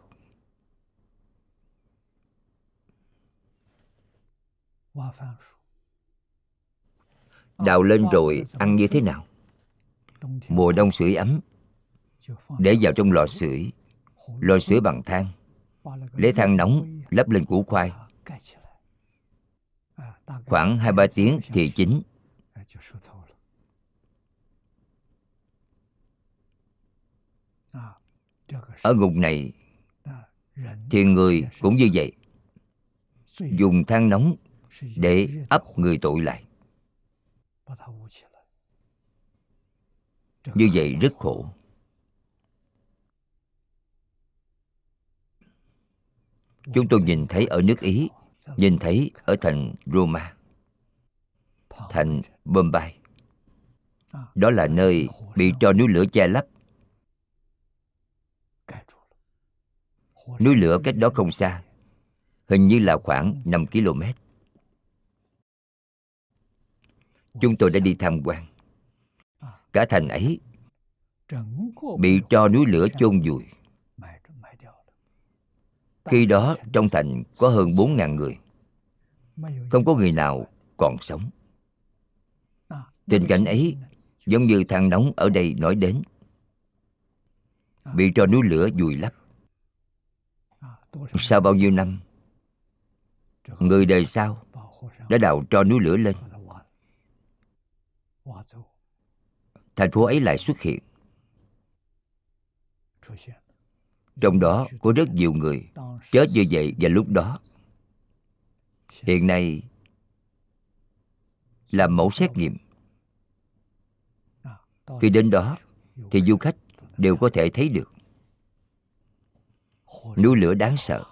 Đào lên rồi ăn như thế nào? Mùa đông sưởi ấm để vào trong lò sưởi lò sưởi bằng than lấy than nóng lắp lên củ khoai. Khoảng hai ba tiếng thì chín ở ngục này thì người cũng như vậy. Dùng than nóng để ấp người tội lại. Như vậy rất khổ. Chúng tôi nhìn thấy ở nước ý, nhìn thấy ở thành roma, thành bombay. Đó là nơi bị cho núi lửa che lấp. Núi lửa cách đó không xa, hình như là khoảng 5 km. Chúng tôi đã đi tham quan. Cả thành ấy bị cho núi lửa chôn vùi. Khi đó, trong thành có hơn 4.000 người. Không có người nào còn sống. Tình cảnh ấy giống như than nóng ở đây nói đến. Bị cho núi lửa vùi lấp sau bao nhiêu năm, người đời sau đã đào cho núi lửa lên. Thành phố ấy lại xuất hiện. Trong đó có rất nhiều người chết như vậy và lúc đó. Hiện nay làm mẫu xét nghiệm. Khi đến đó, thì du khách đều có thể thấy được núi lửa đáng sợ.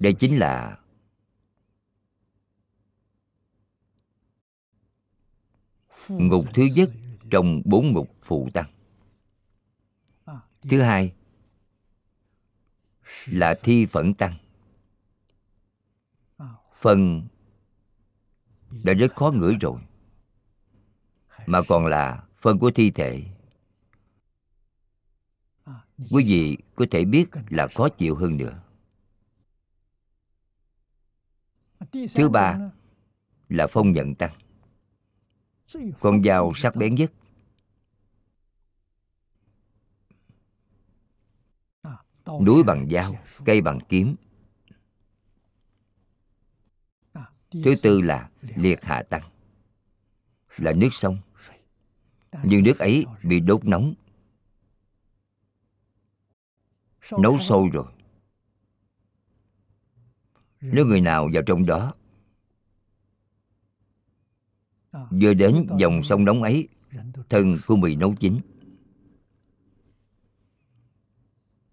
Đây chính là ngục thứ nhất trong bốn ngục phụ tăng. Thứ hai là thi phẫn tăng. Phần đã rất khó ngửi rồi mà còn là phân của thi thể. Quý vị có thể biết là khó chịu hơn nữa. Thứ ba là phong nhận tăng. Con dao sắc bén nhất. Núi bằng dao, cây bằng kiếm. Thứ tư là liệt hạ tăng. Là nước sông nhưng nước ấy bị đốt nóng. Nấu sôi rồi. Nếu người nào vào trong đó, vừa đến dòng sông nóng ấy, thân cũng bị nấu chín.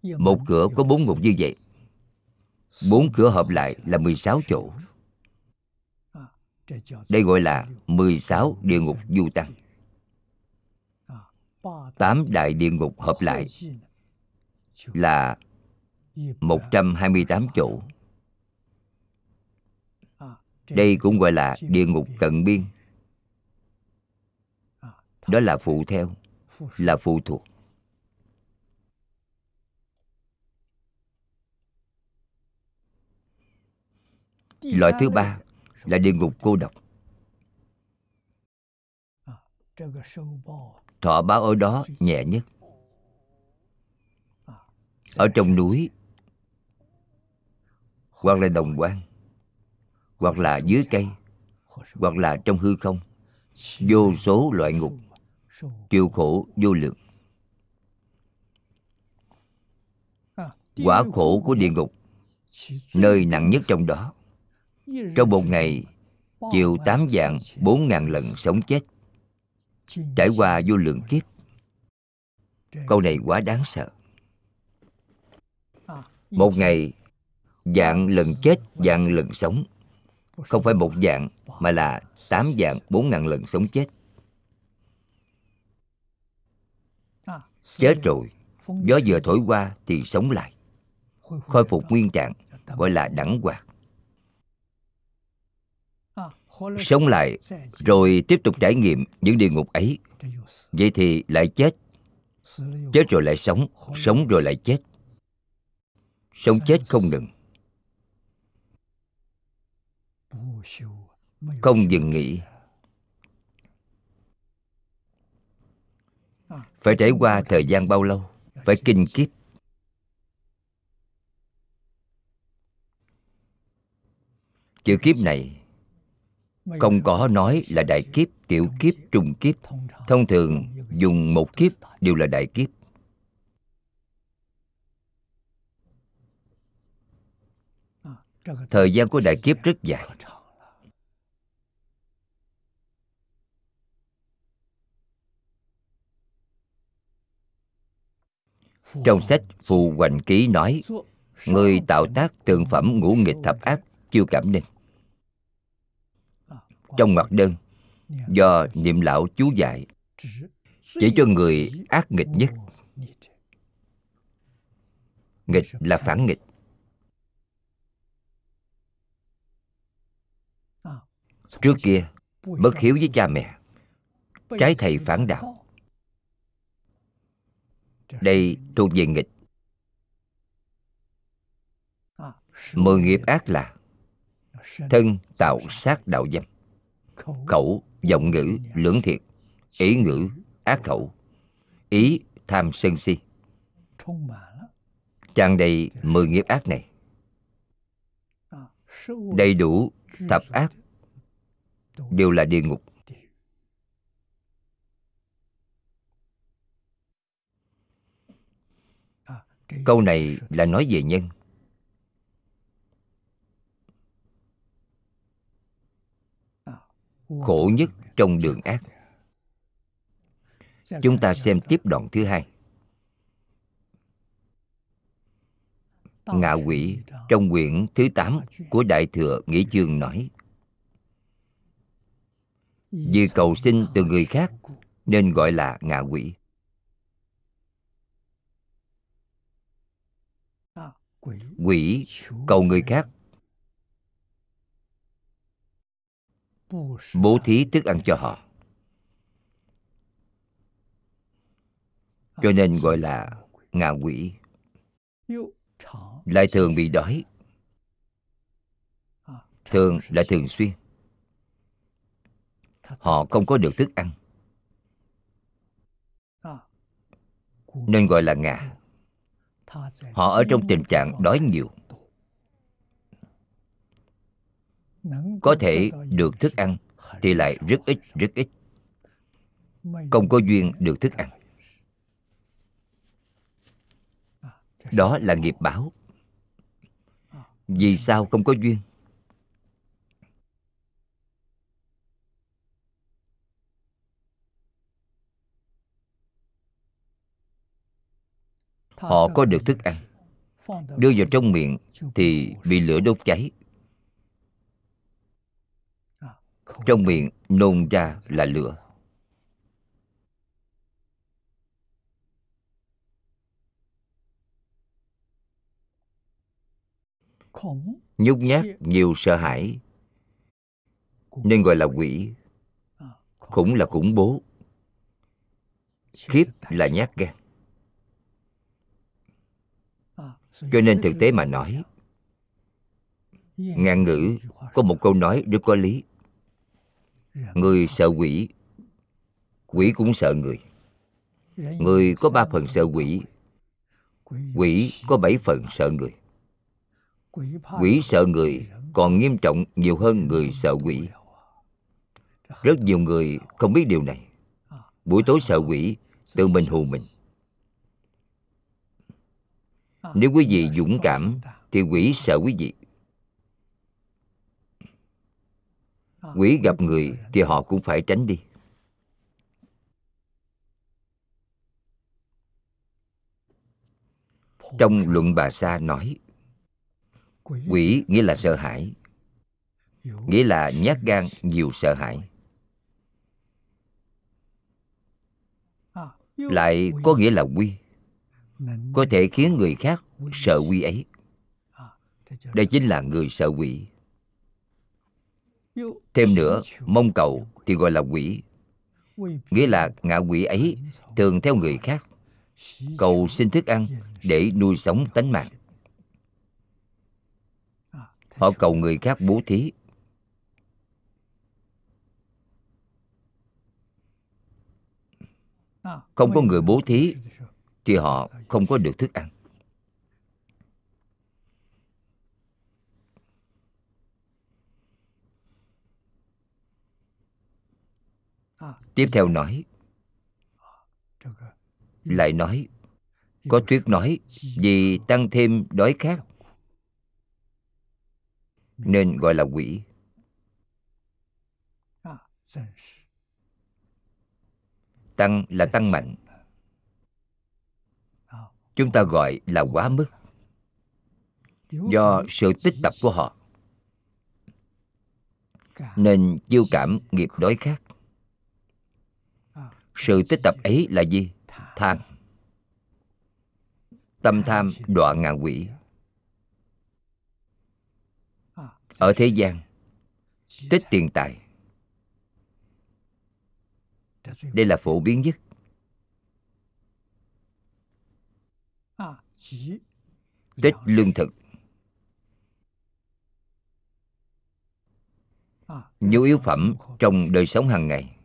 Một cửa có bốn ngục như vậy. Bốn cửa hợp lại là 16 chỗ. Đây gọi là 16 địa ngục du tăng tám đại địa ngục hợp lại là 128 chỗ. Đây cũng gọi là địa ngục cận biên. Đó là phụ theo, là phụ thuộc. Loại thứ ba là địa ngục cô độc thọ báo ở đó nhẹ nhất. Ở trong núi, hoặc là đồng quan, hoặc là dưới cây, hoặc là trong hư không, vô số loại ngục, chịu khổ, vô lượng. Quả khổ của địa ngục, nơi nặng nhất trong đó. Trong một ngày chịu tám dạng bốn ngàn lần sống chết trải qua vô lượng kiếp, câu này quá đáng sợ. Một ngày, dạng lần chết, dạng lần sống. Không phải một dạng, mà là tám dạng, bốn ngàn lần sống chết. Chết rồi, gió vừa thổi qua thì sống lại. Khôi phục nguyên trạng, gọi là đẳng hoạt sống lại, rồi tiếp tục trải nghiệm những địa ngục ấy. Vậy thì lại chết. Chết rồi lại sống sống rồi lại chết. Sống chết không ngừng không dừng nghỉ. Phải trải qua thời gian bao lâu? Phải kinh kiếp. Chữ kiếp này không có nói là đại kiếp tiểu kiếp trùng kiếp. thông thường dùng một kiếp đều là đại kiếp. Thời gian của đại kiếp rất dài. Trong sách phù hoành ký nói người tạo tác tượng phẩm ngũ nghịch thập ác chưa cảm nên trong ngoặc đơn do niệm lão chú dạy chỉ cho người ác nghịch nhất. Nghịch là phản nghịch. Trước kia bất hiếu với cha mẹ trái thầy phản đạo. Đây thuộc về nghịch. Mười nghiệp ác là thân tạo sát đạo dâm khẩu. Giọng ngữ lưỡng thiệt. Ý ngữ ác khẩu. Ý tham sân si. Tràn đầy mười nghiệp ác này. Đầy đủ thập ác. Đều là địa ngục. câu này là nói về nhân khổ nhất trong đường ác. Chúng ta xem tiếp đoạn thứ hai. Ngạ quỷ trong quyển thứ 8 của đại thừa nghĩa chương nói, vì cầu sinh từ người khác nên gọi là ngạ quỷ. Quỷ cầu người khác bố thí thức ăn cho họ. Cho nên gọi là ngạ quỷ. Lại thường bị đói. Thường là thường xuyên. Họ không có được thức ăn. Nên gọi là ngạ. Họ ở trong tình trạng đói nhiều. Có thể được thức ăn thì lại rất ít rất ít. Không có duyên được thức ăn. Đó là nghiệp báo. Vì sao không có duyên? Họ có được thức ăn. đưa vào trong miệng thì bị lửa đốt cháy trong miệng nôn ra là lửa. Nhút nhát nhiều sợ hãi. Nên gọi là quỷ. Khủng. Là khủng bố. Khiếp là nhát gan. Cho nên thực tế mà nói ngạn ngữ có một câu nói rất có lý người sợ quỷ quỷ cũng sợ người. Người có ba phần sợ quỷ quỷ có bảy phần sợ người. Quỷ sợ người còn nghiêm trọng nhiều hơn người sợ quỷ. Rất nhiều người không biết điều này. Buổi tối sợ quỷ, tự mình hù mình. Nếu quý vị dũng cảm, thì quỷ sợ quý vị. Quỷ gặp người thì họ cũng phải tránh đi. Trong luận bà sa nói quỷ nghĩa là sợ hãi nghĩa là nhát gan nhiều sợ hãi. Lại có nghĩa là quy có thể khiến người khác sợ quy ấy. Đây chính là người sợ quỷ thêm nữa, mong cầu thì gọi là quỷ. Nghĩa là ngạ quỷ ấy thường theo người khác. Cầu xin thức ăn để nuôi sống tánh mạng. Họ cầu người khác bố thí. Không có người bố thí thì họ không có được thức ăn. Tiếp theo nói, lại nói, có thuyết nói vì tăng thêm đói khát nên gọi là quỷ. Tăng là tăng mạnh. Chúng ta gọi là quá mức do sự tích tập của họ nên chiêu cảm nghiệp đói khát sự tích tập ấy là gì? Tham. Tâm tham đọa ngạ quỷ. Ở thế gian, tích tiền tài. Đây là phổ biến nhất. Tích lương thực. Nhu yếu phẩm trong đời sống hàng ngày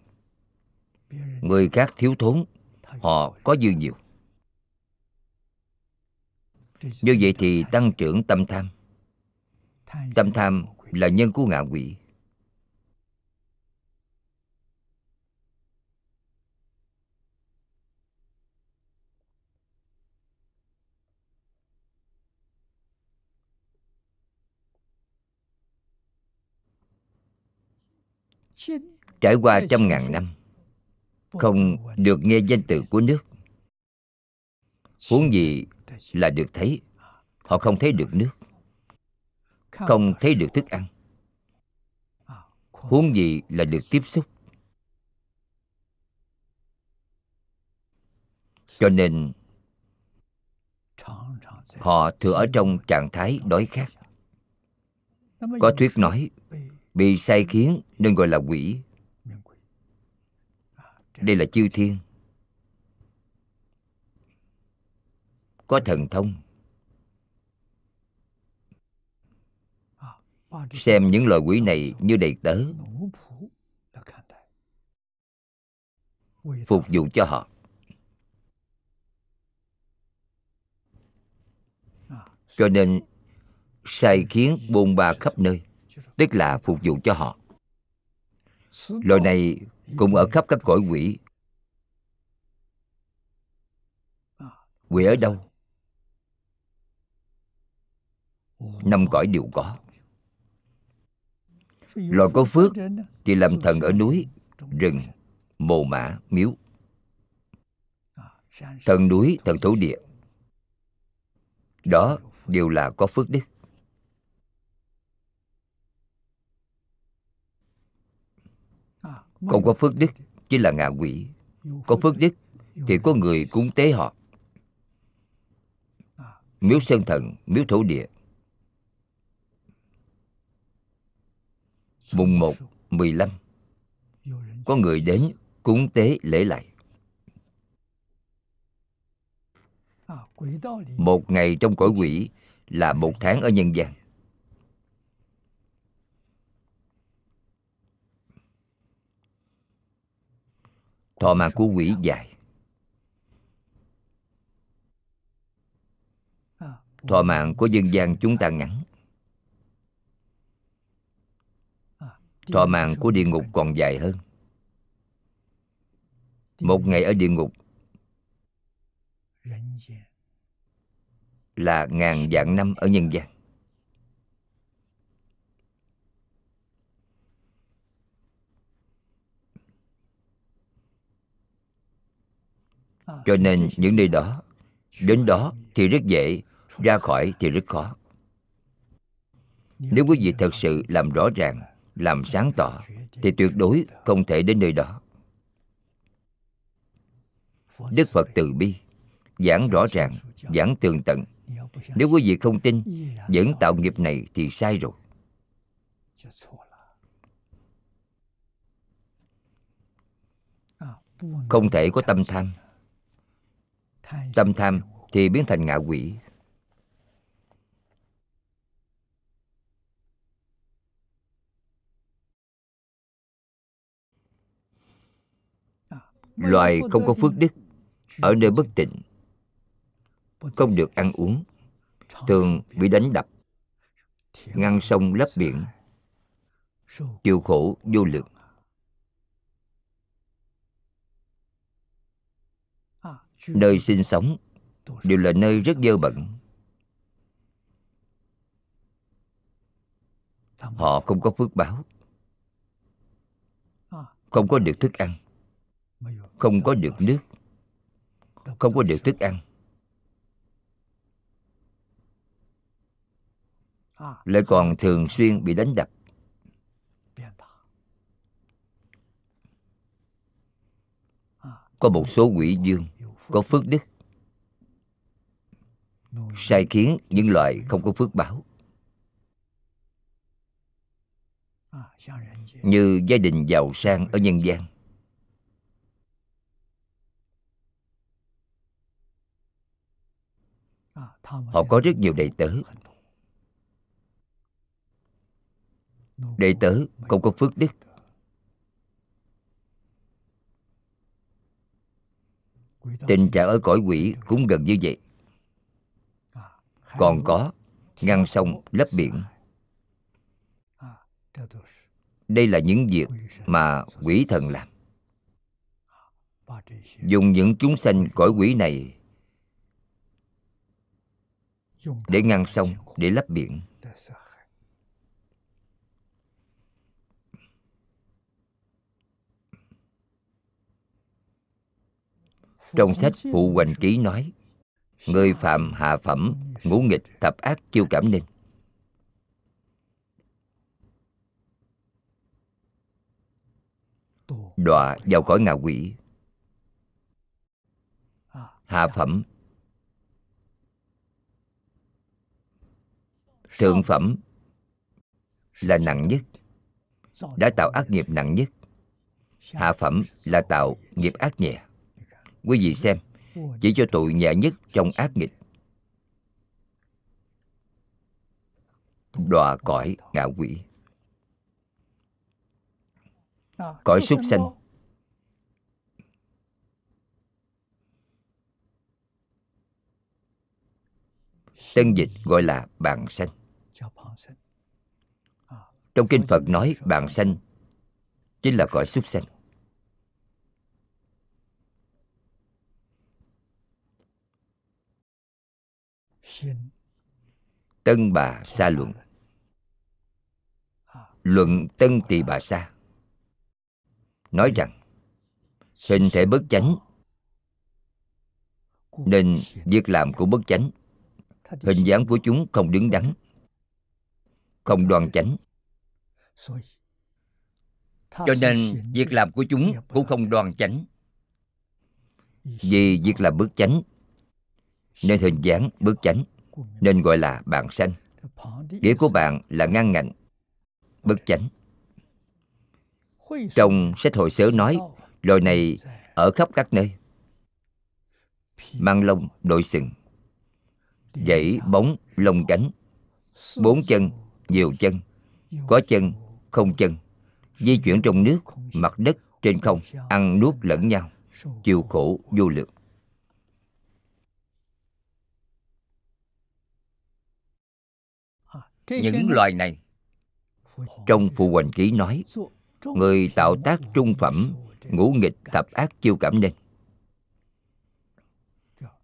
người khác thiếu thốn họ có dư nhiều. Như vậy thì tăng trưởng tâm tham. Tâm tham là nhân của ngạ quỷ. Trải qua trăm ngàn năm không được nghe danh từ của nước. Huống gì là được thấy, họ không thấy được nước, không thấy được thức ăn. Huống gì là được tiếp xúc. Cho nên, họ thường ở trong trạng thái đói khát. Có thuyết nói, bị sai khiến nên gọi là quỷ đây là chư thiên. Có thần thông. Xem những loài quỷ này như đầy tớ. Phục vụ cho họ. Cho nên, sai khiến bôn ba khắp nơi, tức là phục vụ cho họ. Loài này cũng ở khắp các cõi quỷ. Quỷ ở đâu? Năm cõi đều có. Loài có phước thì làm thần ở núi, rừng, mồ mã miếu. Thần núi, thần thổ địa. Đó đều là có phước đức. Không có phước đức, chỉ là ngạ quỷ. Có phước đức thì có người cúng tế họ. Miếu sơn thần, miếu thổ địa. Mùng một, mười lăm, có người đến cúng tế lễ lại. Một ngày trong cõi quỷ là một tháng ở nhân gian. Thọ mạng của quỷ dài. Thọ mạng của dân gian chúng ta ngắn. Thọ mạng của địa ngục còn dài hơn. Một ngày ở địa ngục là ngàn vạn năm ở nhân gian. Cho nên những nơi đó, đến đó thì rất dễ, ra khỏi thì rất khó. Nếu quý vị thật sự làm rõ ràng, làm sáng tỏ, thì tuyệt đối không thể đến nơi đó. Đức phật từ bi, giảng rõ ràng, giảng tường tận. Nếu quý vị không tin vẫn tạo nghiệp này thì sai rồi. Không thể có tâm tham tâm tham thì biến thành ngạ quỷ. Loài không có phước đức ở nơi bất tịnh không được ăn uống thường bị đánh đập ngăn sông lấp biển chịu khổ vô lượng nơi sinh sống đều là nơi rất dơ bẩn. Họ không có phước báo, không có được thức ăn, không có được nước, không có được thức ăn. Lại còn thường xuyên bị đánh đập. Có một số quỷ dương có phước đức. Sai khiến những loại không có phước báo. Như gia đình giàu sang ở nhân gian. Họ có rất nhiều đệ tử. Đệ tử không có phước đức. Tình trạng ở cõi quỷ cũng gần như vậy. Còn có, ngăn sông, lấp biển. Đây là những việc mà quỷ thần làm. Dùng những chúng sanh cõi quỷ này để ngăn sông, để lấp biển. Trong sách phụ hoành ký nói, người phạm hạ phẩm, ngũ nghịch, thập ác chiêu cảm nên. Đọa vào cõi ngạ quỷ. Hạ phẩm. Thượng phẩm là nặng nhất, đã tạo ác nghiệp nặng nhất. Hạ phẩm là tạo nghiệp ác nhẹ quý vị xem, chỉ cho tội nhẹ nhất trong ác nghịch. Đọa cõi ngạ quỷ. Cõi súc sanh. Tân dịch gọi là bàn sanh. Trong kinh phật nói bàn sanh chính là cõi súc sanh. Tân bà sa luận. luận tân tỳ bà sa. Nói rằng hình thể bất chánh nên việc làm của bất chánh hình dáng của chúng không đứng đắn không đoan chánh. Cho nên việc làm của chúng cũng không đoan chánh. vì việc làm bất chánh nên hình dáng bước chánh, nên gọi là bạn sanh. Nghĩa của bạn là ngăn ngạnh, bất chánh. Trong sách hồi sớ nói, loài này ở khắp các nơi. Mang lông đội sừng dãy bóng lông cánh. Bốn chân, nhiều chân, có chân, không chân. Di chuyển trong nước, mặt đất trên không, ăn nuốt lẫn nhau, chịu khổ vô lượng. Những loài này trong phụ hoành ký nói người tạo tác trung phẩm ngũ nghịch thập ác chiêu cảm nên.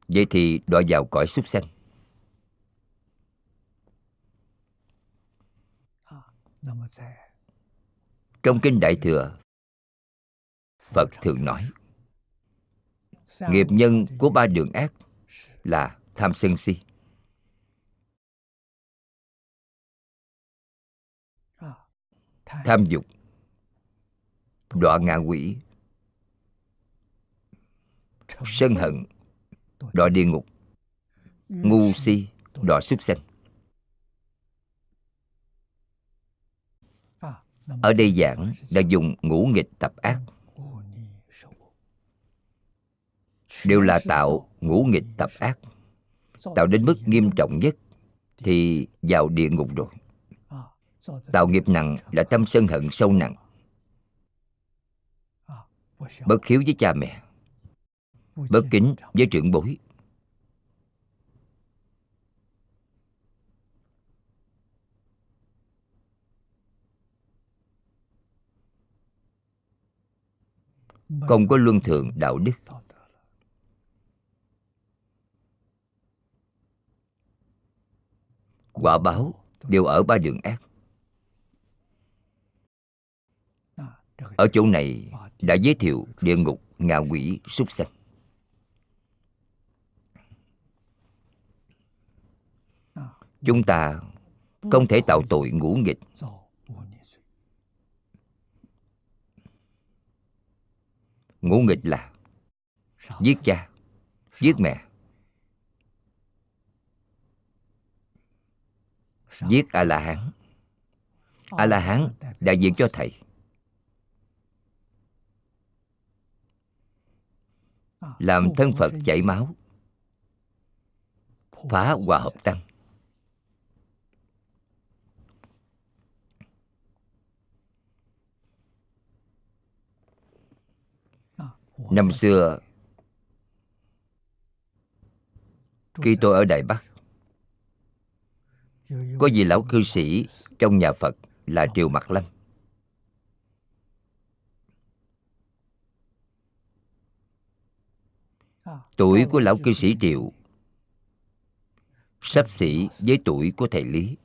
Vậy thì đọa vào cõi súc sanh. Trong kinh đại thừa phật thường nói nghiệp nhân của ba đường ác là tham sân si tham dục. Đọa ngạ quỷ. Sân hận. Đọa địa ngục. Ngu si. đọa súc sanh. Ở đây giảng đã dùng ngũ nghịch tập ác. Đều là tạo ngũ nghịch tập ác. tạo đến mức nghiêm trọng nhất thì vào địa ngục rồi tạo nghiệp nặng là tâm sân hận sâu nặng. Bất hiếu với cha mẹ. Bất kính với trưởng bối. Không có luân thường đạo đức. Quả báo đều ở ba đường ác. Ở chỗ này đã giới thiệu địa ngục ngạ quỷ súc sanh. Chúng ta không thể tạo tội ngũ nghịch. Ngũ nghịch là giết cha, giết mẹ, giết a la hán a la hán đại diện cho thầy. Làm thân phật chảy máu. Phá hòa hợp tăng. năm xưa khi tôi ở đài bắc có vị lão cư sĩ trong nhà phật là triều mặc lâm tuổi của lão cư sĩ triệu. Sắp xỉ với tuổi của thầy lý.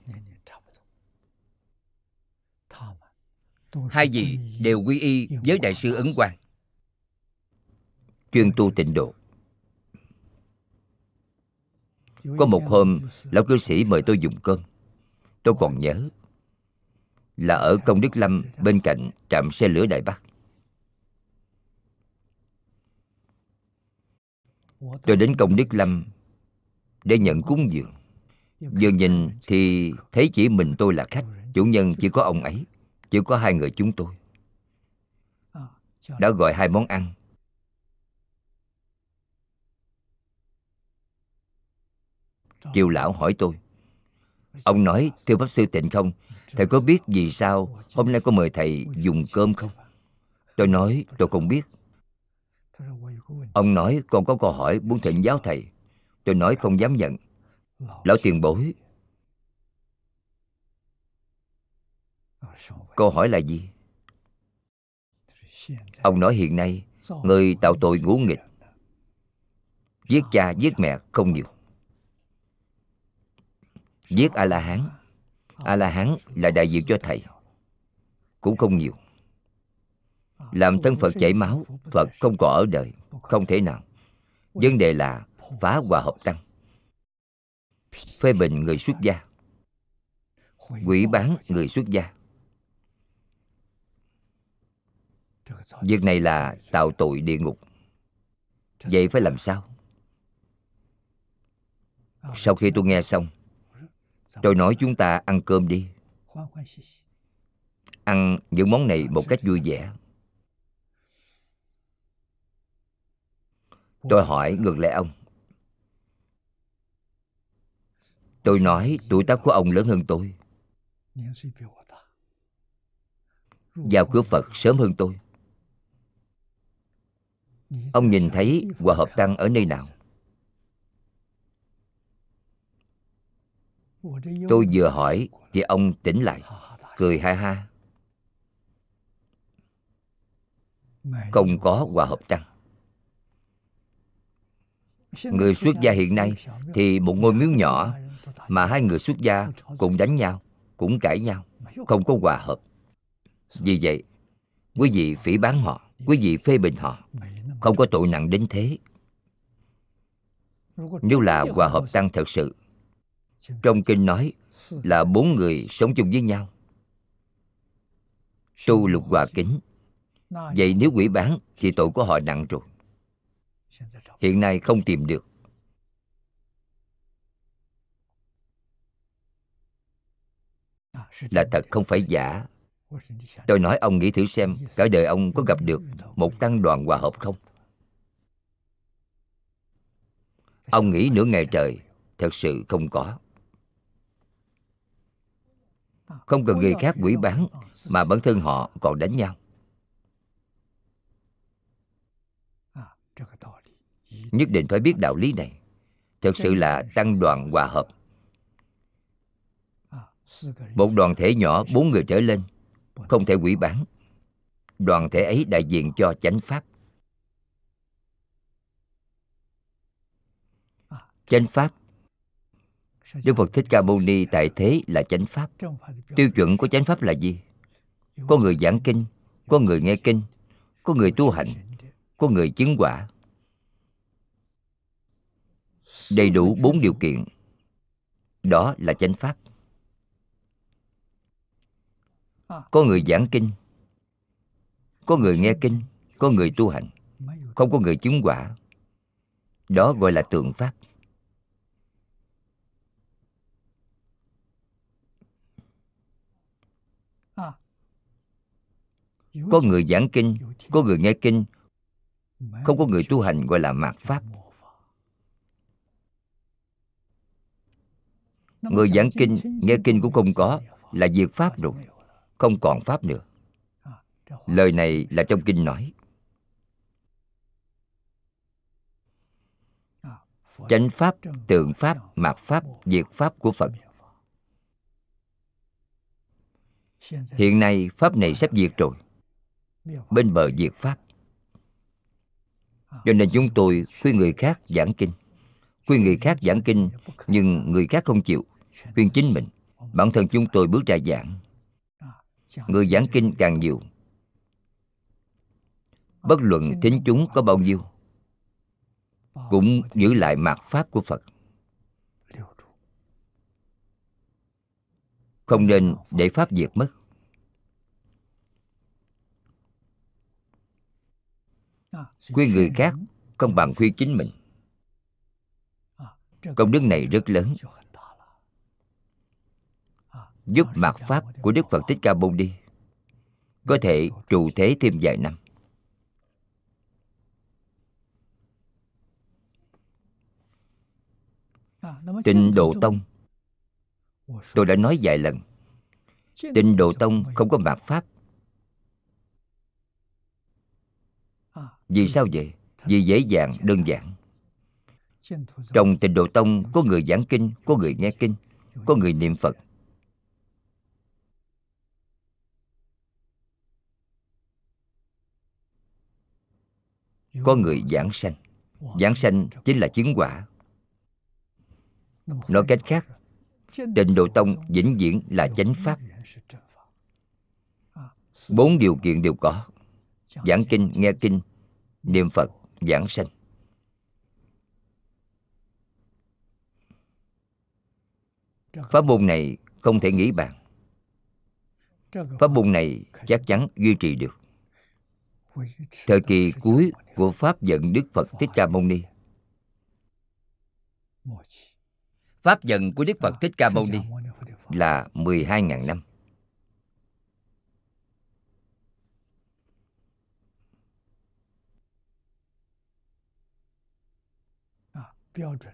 Hai vị đều quy y với đại sư ấn quang. Chuyên tu tịnh độ. Có một hôm lão cư sĩ mời tôi dùng cơm. Tôi còn nhớ là ở công đức lâm bên cạnh trạm xe lửa đại bắc tôi đến công đức lâm để nhận cúng dường. Vừa nhìn thì thấy chỉ mình tôi là khách. Chủ nhân chỉ có ông ấy chỉ có hai người chúng tôi. Đã gọi hai món ăn. Kiều lão hỏi tôi. Ông nói thưa Pháp Sư Tịnh không? Thầy có biết vì sao hôm nay có mời thầy dùng cơm không? Tôi nói tôi không biết Ông nói con có câu hỏi muốn thịnh giáo thầy. Tôi nói không dám nhận. Lão tiền bối. Câu hỏi là gì? Ông nói hiện nay Người tạo tội ngũ nghịch. Giết cha giết mẹ không nhiều. Giết A-la-hán. A-la-hán là đại diện cho thầy. Cũng không nhiều làm thân Phật chảy máu, Phật không còn ở đời, Không thể nào. Vấn đề là phá hòa hợp tăng. Phê bình người xuất gia. Quỷ bán người xuất gia. Việc này là tạo tội địa ngục. Vậy phải làm sao? Sau khi tôi nghe xong, Tôi nói chúng ta ăn cơm đi. Ăn những món này một cách vui vẻ. Tôi hỏi ngược lại ông. Tôi nói tuổi tác của ông lớn hơn tôi. Vào cửa Phật sớm hơn tôi. Ông nhìn thấy hòa hợp tăng ở nơi nào? Tôi vừa hỏi thì ông tỉnh lại, cười ha ha. Không có hòa hợp tăng người xuất gia hiện nay thì một ngôi miếu nhỏ mà hai người xuất gia cũng đánh nhau cũng cãi nhau không có hòa hợp. Vì vậy quý vị phỉ bán họ quý vị phê bình họ không có tội nặng đến thế. Nếu là hòa hợp tăng thật sự trong kinh nói là bốn người sống chung với nhau. Tu lục hòa kính. Vậy nếu quỷ bán thì tội của họ nặng rồi hiện nay không tìm được. Là thật, không phải giả. Tôi nói ông nghĩ thử xem, cả đời ông có gặp được một tăng đoàn hòa hợp không? Ông nghĩ nửa ngày trời, thật sự không có. Không cần người khác quỷ bán, mà bản thân họ còn đánh nhau nhất định phải biết đạo lý này. Thật sự là tăng đoàn hòa hợp. Một đoàn thể nhỏ, bốn người trở lên, không thể quỷ bán. Đoàn thể ấy đại diện cho chánh pháp. Chánh pháp. Đức Phật Thích Ca Mâu Ni tại thế là chánh pháp. Tiêu chuẩn của chánh pháp là gì? Có người giảng kinh, có người nghe kinh, có người tu hành, có người chứng quả đầy đủ bốn điều kiện. Đó là chánh pháp. Có người giảng kinh, có người nghe kinh, có người tu hành, không có người chứng quả. Đó gọi là tượng pháp. Có người giảng kinh, có người nghe kinh, không có người tu hành gọi là mạt pháp. Người giảng kinh nghe kinh cũng không có là diệt pháp rồi không còn pháp nữa. Lời này là trong kinh nói. Chánh pháp tượng pháp mạt pháp diệt pháp của phật. Hiện nay pháp này sắp diệt rồi bên bờ diệt pháp. Cho nên chúng tôi khuyên người khác giảng kinh. Khuyên người khác giảng kinh nhưng người khác không chịu khuyên chính mình. Bản thân chúng tôi bước ra giảng. Người giảng kinh càng nhiều. Bất luận thính chúng có bao nhiêu, cũng giữ lại mạt pháp của phật. Không nên để pháp diệt mất. Khuyên người khác không bằng khuyên chính mình. Công đức này rất lớn giúp mạt pháp của đức phật thích ca mâu ni. Có thể trụ thế thêm vài năm. Tịnh độ tông. Tôi đã nói vài lần. Tịnh độ tông không có mạt pháp. Vì sao vậy? Vì dễ dàng, đơn giản. Trong tịnh độ tông có người giảng kinh, có người nghe kinh, có người niệm phật. Có người giảng sanh. Giảng sanh chính là chứng quả. Nói cách khác trình độ tông vĩnh viễn là chánh pháp. Bốn điều kiện đều có. Giảng kinh, nghe kinh, niệm phật, giảng sanh. Pháp môn này không thể nghĩ bàn. Pháp môn này chắc chắn duy trì được. Thời kỳ cuối của pháp dẫn đức phật thích ca mâu ni. Pháp dẫn của đức phật thích ca mâu ni là 12.000 năm.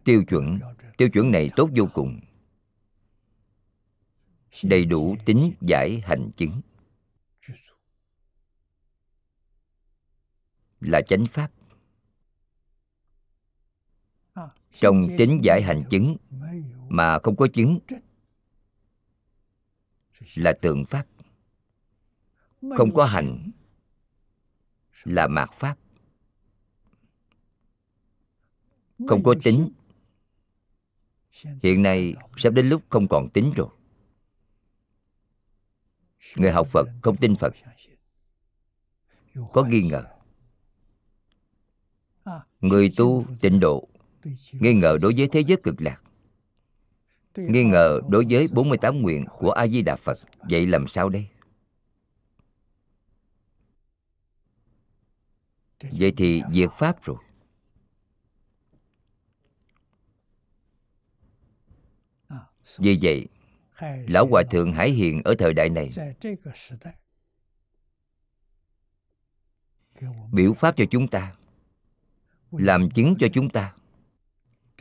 Tiêu chuẩn tiêu chuẩn này tốt vô cùng. Đầy đủ tính giải hành chứng. Là chánh pháp. Trong tính giải hành chứng mà không có chứng là tượng pháp. Không có hành là mạt pháp. Không có tính. hiện nay sắp đến lúc không còn tính rồi. Người học phật không tin phật. Có nghi ngờ người tu tịnh độ nghi ngờ đối với thế giới cực lạc. Nghi ngờ đối với 48 nguyện của a di đà phật. Vậy làm sao đây? Vậy thì diệt pháp rồi. Vì vậy lão hòa thượng hải hiền ở thời đại này. Biểu pháp cho chúng ta làm chứng cho chúng ta.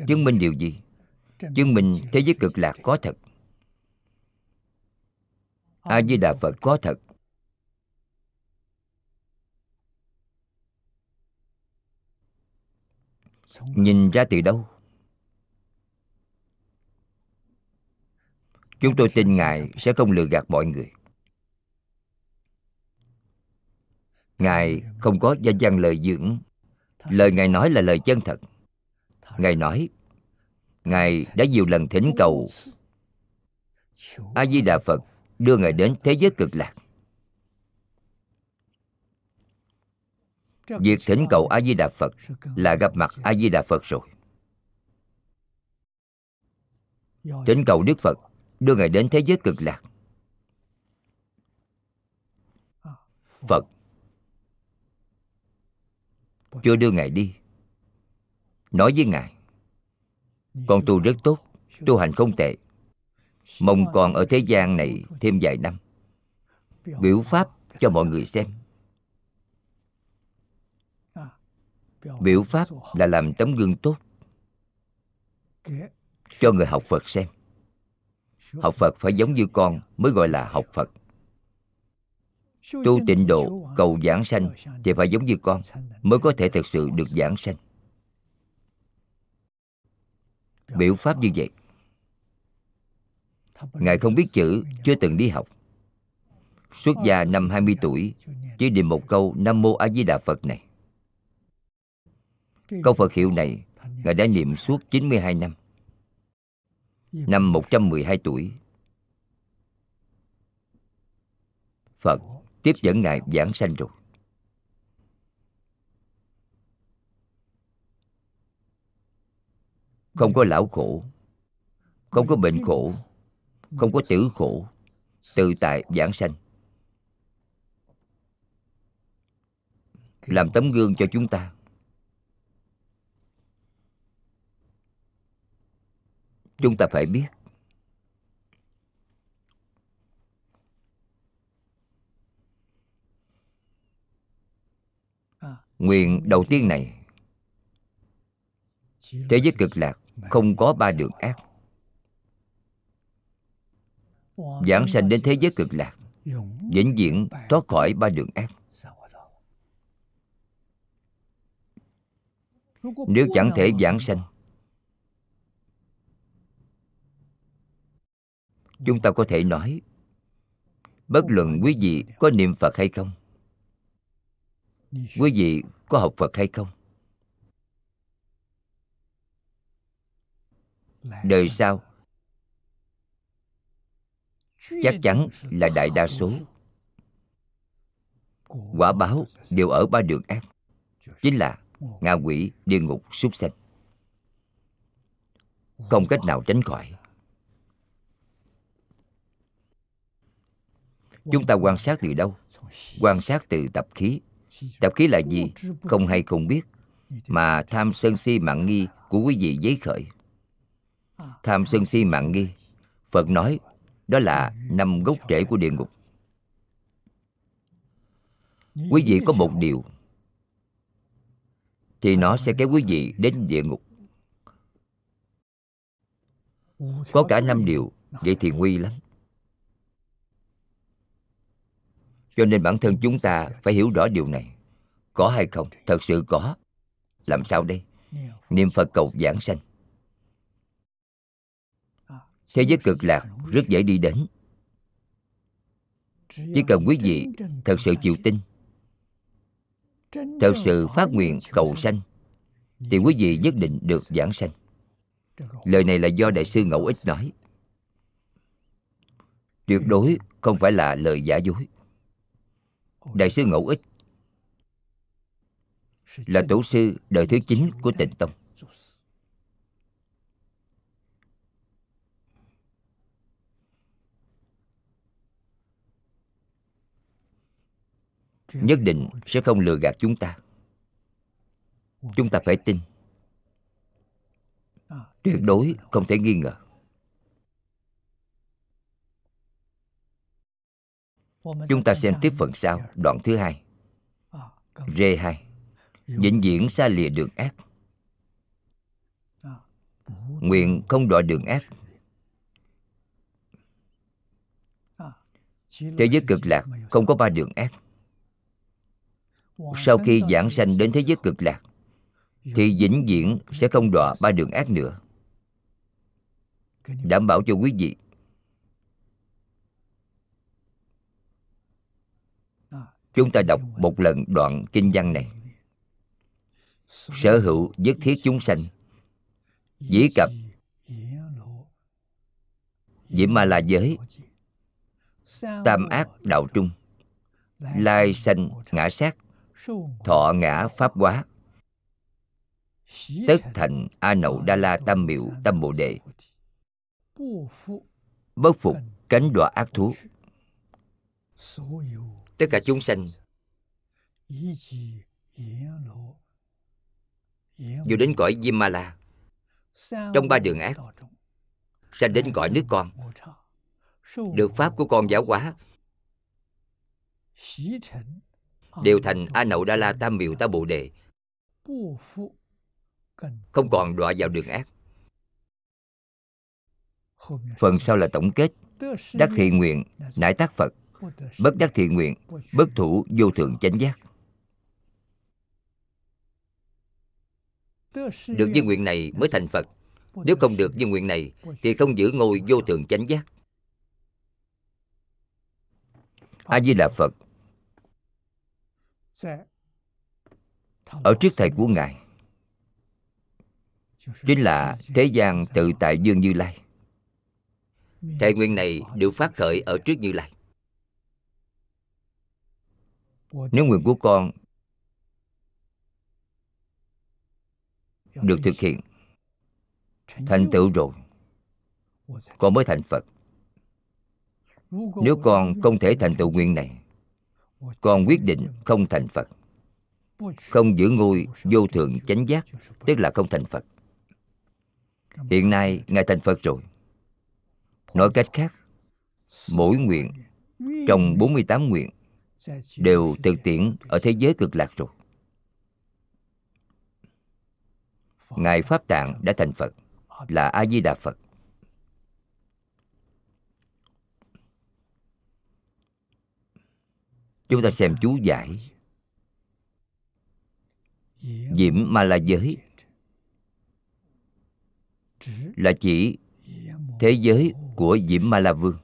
Chứng minh điều gì? Chứng minh thế giới cực lạc có thật. A di đà phật có thật. Nhìn ra từ đâu? Chúng tôi tin ngài sẽ không lừa gạt mọi người. Ngài không có danh văn lời dưỡng lời ngài nói là lời chân thật. Ngài nói ngài đã nhiều lần thỉnh cầu a di đà phật đưa ngài đến thế giới cực lạc. Việc thỉnh cầu a di đà phật là gặp mặt a di đà phật rồi. Thỉnh cầu đức phật đưa ngài đến thế giới cực lạc. Phật chưa đưa ngài đi. Nói với ngài con tu rất tốt tu hành không tệ mong con ở thế gian này thêm vài năm biểu pháp cho mọi người xem. Biểu pháp là làm tấm gương tốt cho người học phật xem. học phật phải giống như con mới gọi là học phật tu tịnh độ cầu giảng sanh thì phải giống như con mới có thể thực sự được giảng sanh. Biểu pháp như vậy. Ngài không biết chữ chưa từng đi học. Xuất gia năm 20 tuổi chỉ niệm một câu Nam Mô A Di Đà Phật này. Câu Phật hiệu này Ngài đã niệm suốt 92 năm. Năm 112 tuổi, Phật tiếp dẫn Ngài giảng sanh rồi. Không có lão khổ, không có bệnh khổ, không có tử khổ, tự tại giảng sanh. Làm tấm gương cho chúng ta. Chúng ta phải biết Nguyện đầu tiên này. Thế giới cực lạc không có ba đường ác. Giảng sanh đến thế giới cực lạc, Vĩnh viễn thoát khỏi ba đường ác. Nếu chẳng thể giảng sanh, Chúng ta có thể nói, Bất luận quý vị có niệm Phật hay không quý vị có học phật hay không? Đời sau chắc chắn là đại đa số. quả báo đều ở ba đường ác chính là ngạ quỷ địa ngục súc sanh. Không cách nào tránh khỏi. Chúng ta quan sát từ đâu? Quan sát từ tập khí Tập khí là gì? Không hay không biết. Mà tham sân si mạng nghi của quý vị giấy khởi. Tham sân si mạng nghi, Phật nói, đó là năm gốc rễ của địa ngục. Quý vị có một điều, Thì nó sẽ kéo quý vị đến địa ngục. Có cả năm điều, Vậy thì nguy lắm. Cho nên bản thân chúng ta phải hiểu rõ điều này. Có hay không? Thật sự có. Làm sao đây? Niệm phật cầu giảng sanh. Thế giới cực lạc rất dễ đi đến. Chỉ cần quý vị thật sự chịu tin, thật sự phát nguyện cầu sanh, thì quý vị nhất định được giảng sanh. Lời này là do đại sư ngẫu ích nói. Tuyệt đối không phải là lời giả dối đại sư ngẫu ích. Là tổ sư đời thứ chín của tịnh tông. Nhất định sẽ không lừa gạt chúng ta. Chúng ta phải tin. Tuyệt đối không thể nghi ngờ. Chúng ta xem tiếp phần sau, đoạn thứ hai. Rê hai. Vĩnh viễn xa lìa đường ác. Nguyện không đọa đường ác. Thế giới cực lạc không có ba đường ác. Sau khi giảng sanh đến thế giới cực lạc Thì vĩnh viễn sẽ không đọa ba đường ác nữa. Đảm bảo cho quý vị chúng ta đọc một lần đoạn kinh văn này. Sở hữu nhất thiết chúng sanh, dĩ cập diễm ma la giới, tam ác đạo trung, lai sanh ngã sát, thọ ngã pháp quá tất thành a nậu đa la tam miệu tâm bồ đề, bất phục cánh đọa ác thú tất cả chúng sanh. Dù đến cõi Diêm Ma La trong ba đường ác, sanh đến cõi nước con, được pháp của con giáo hóa, đều thành a nậu đa la tam miệu ta bồ đề. Không còn đọa vào đường ác. Phần sau là tổng kết, đắc Thị nguyện, nải tác phật bất đắc thiện nguyện, bất thủ vô thượng chánh giác. Được viên nguyện này mới thành phật. Nếu không được viên nguyện này, thì không giữ ngôi vô thượng chánh giác. A di đà phật. Ở trước thầy của ngài, chính là thế gian tự tại dương như lai. Thệ nguyện này được phát khởi ở trước như lai nếu nguyện của con được thực hiện thành tựu rồi con mới thành phật. Nếu con không thể thành tựu nguyện này con quyết định không thành phật. Không giữ ngôi vô thượng chánh giác tức là không thành phật. Hiện nay ngài thành phật rồi. Nói cách khác mỗi nguyện trong 48 nguyện đều thực tiễn ở thế giới cực lạc rồi. Ngài pháp tạng đã thành phật, là a di đà phật. Chúng ta xem chú giải diễm ma la giới. Là chỉ thế giới của diễm ma la vương.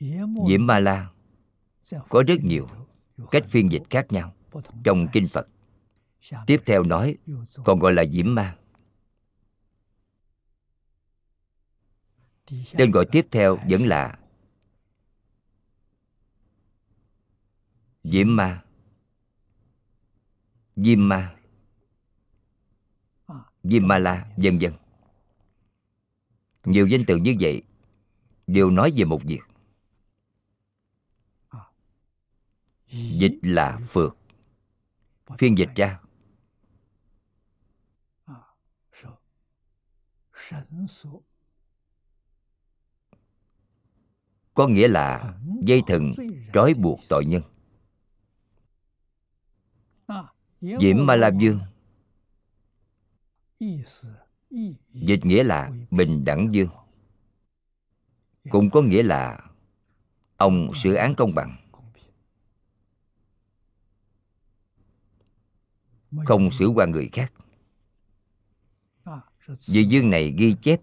Diễm ma la có rất nhiều cách phiên dịch khác nhau trong kinh phật. Tiếp theo nói còn gọi là diễm ma. tên gọi tiếp theo vẫn là diễm ma. Diêm ma. Diêm ma la vân vân. Nhiều danh từ như vậy đều nói về một việc dịch là phược. Phiên dịch ra. Có nghĩa là dây thừng trói buộc tội nhân. Diễm ma la dương. Dịch nghĩa là bình đẳng dương. Cũng có nghĩa là ông xử án công bằng. Không xử qua người khác. Vị dương này ghi chép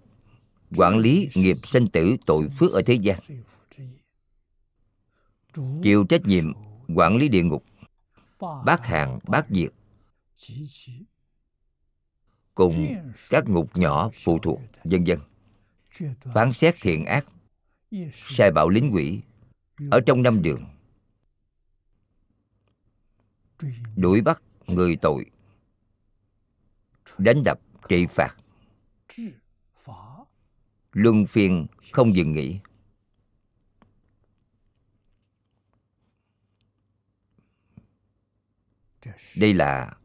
quản lý nghiệp sanh tử tội phước ở thế gian. chịu trách nhiệm quản lý địa ngục bát hàng bát diệt. cùng các ngục nhỏ phụ thuộc vân vân phán xét thiện ác sai bảo lính quỷ ở trong năm đường. đuổi bắt người tội. Đánh đập, trị phạt. Luân phiên không dừng nghỉ. Đây là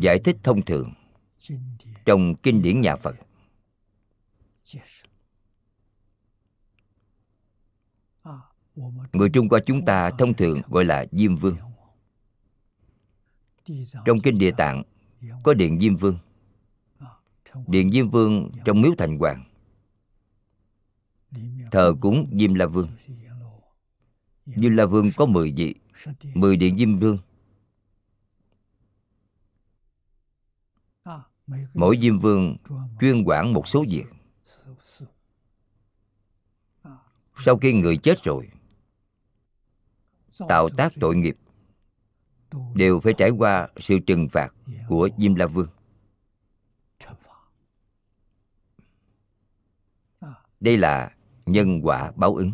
giải thích thông thường trong kinh điển nhà phật. Người trung hoa chúng ta thông thường gọi là diêm vương. Trong kinh địa tạng có điện diêm vương. Điện diêm vương trong miếu thành hoàng. Thờ cúng diêm la vương. Diêm la vương có 10 vị 10 điện diêm vương. Mỗi diêm vương chuyên quản một số việc. Sau khi người chết rồi tạo tác tội nghiệp. Đều phải trải qua sự trừng phạt của diêm la vương. Đây là nhân quả báo ứng.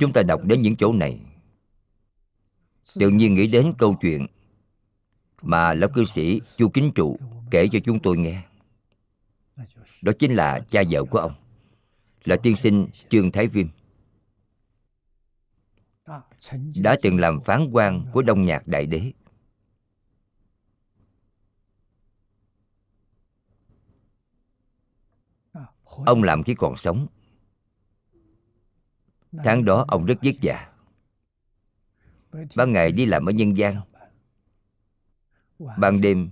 Chúng ta đọc đến những chỗ này. Tự nhiên nghĩ đến câu chuyện mà lão cư sĩ chu kính trụ kể cho chúng tôi nghe. Đó chính là cha vợ của ông là tiên sinh trương thái viêm. Đã từng làm phán quan của đông nhạc đại đế. Ông làm khi còn sống. Tháng đó ông rất vất vả. Ban ngày đi làm ở nhân gian. Ban đêm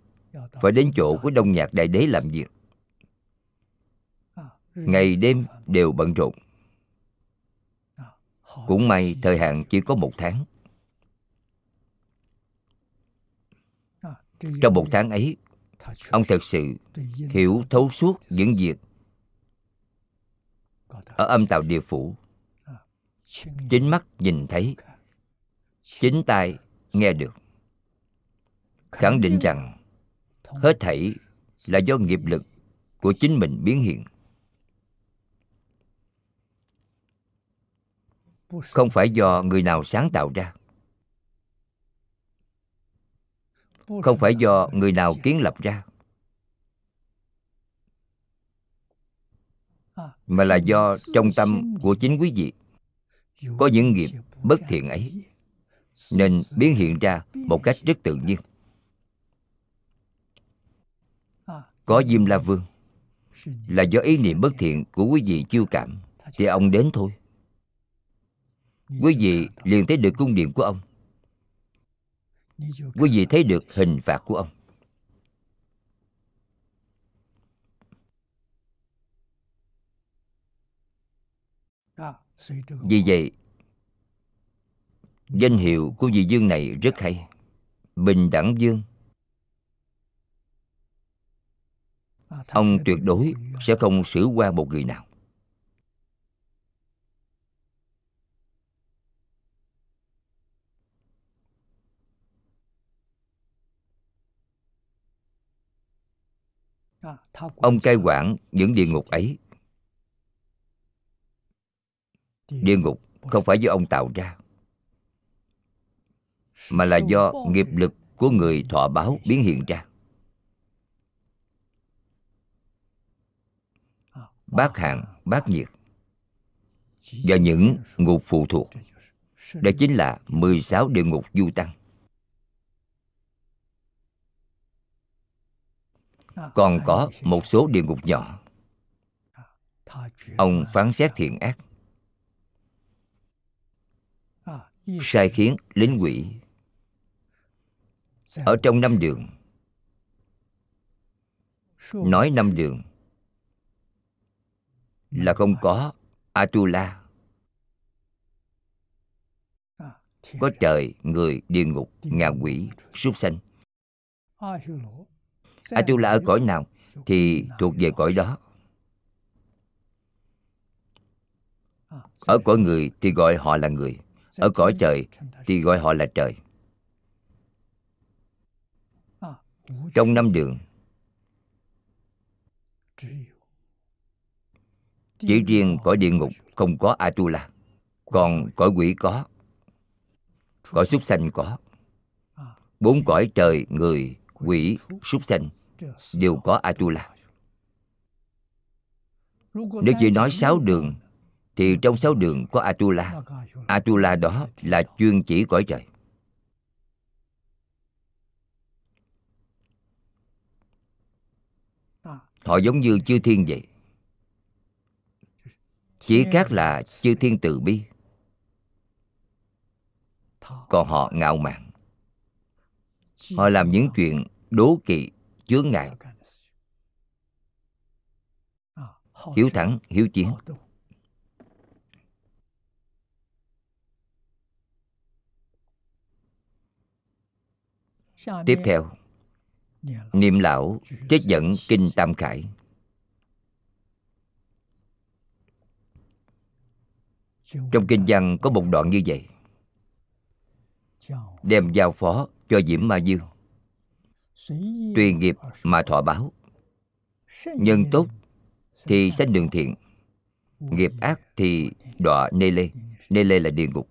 phải đến chỗ của đông nhạc đại đế làm việc ngày đêm đều bận rộn. Cũng may thời hạn chỉ có một tháng. Trong một tháng ấy, ông thật sự hiểu thấu suốt những việc ở âm tàu địa phủ. Chính mắt nhìn thấy, chính tai nghe được. Khẳng định rằng hết thảy là do nghiệp lực của chính mình biến hiện. Không phải do người nào sáng tạo ra. Không phải do người nào kiến lập ra. Mà là do trong tâm của chính quý vị. Có những nghiệp bất thiện ấy nên biến hiện ra một cách rất tự nhiên. Có diêm la vương là do ý niệm bất thiện của quý vị chiêu cảm thì ông đến thôi quý vị liền thấy được cung điện của ông. Quý vị thấy được hình phạt của ông. Vì vậy danh hiệu của vị dương này rất hay. Bình đẳng dương ông tuyệt đối sẽ không xử qua một người nào ông cai quản những địa ngục ấy. Địa ngục không phải do ông tạo ra, mà là do nghiệp lực của người thọ báo biến hiện ra. Bát hạng bát nhiệt và những ngục phụ thuộc, đó chính là 16 địa ngục du tăng. Còn có một số địa ngục nhỏ. Ông phán xét thiện ác. Sai khiến lính quỷ. Ở trong năm đường. Nói năm đường. Là không có atula. Có trời, người, địa ngục, ngạ quỷ, súc sanh atula ở cõi nào thì thuộc về cõi đó. Ở cõi người thì gọi họ là người, ở cõi trời thì gọi họ là trời. Trong năm đường, chỉ riêng cõi địa ngục không có atula còn cõi quỷ có, cõi súc sanh có. Bốn cõi trời, người quỷ, súc sanh đều có atula. Nếu chỉ nói sáu đường, thì trong sáu đường có atula. Atula đó là chuyên chỉ cõi trời. Họ giống như chư thiên vậy. Chỉ khác là chư thiên từ bi. Còn họ ngạo mạn họ làm những chuyện đố kỵ chướng ngại. Hiếu thắng hiếu chiến tiếp theo, niệm lão trích dẫn kinh tam khải. Trong kinh văn có một đoạn như vậy. Đem giao phó cho diễm ma dương tùy nghiệp mà thọ báo, nhân tốt thì sanh đường thiện, nghiệp ác thì đọa nê lê. Nê lê là địa ngục.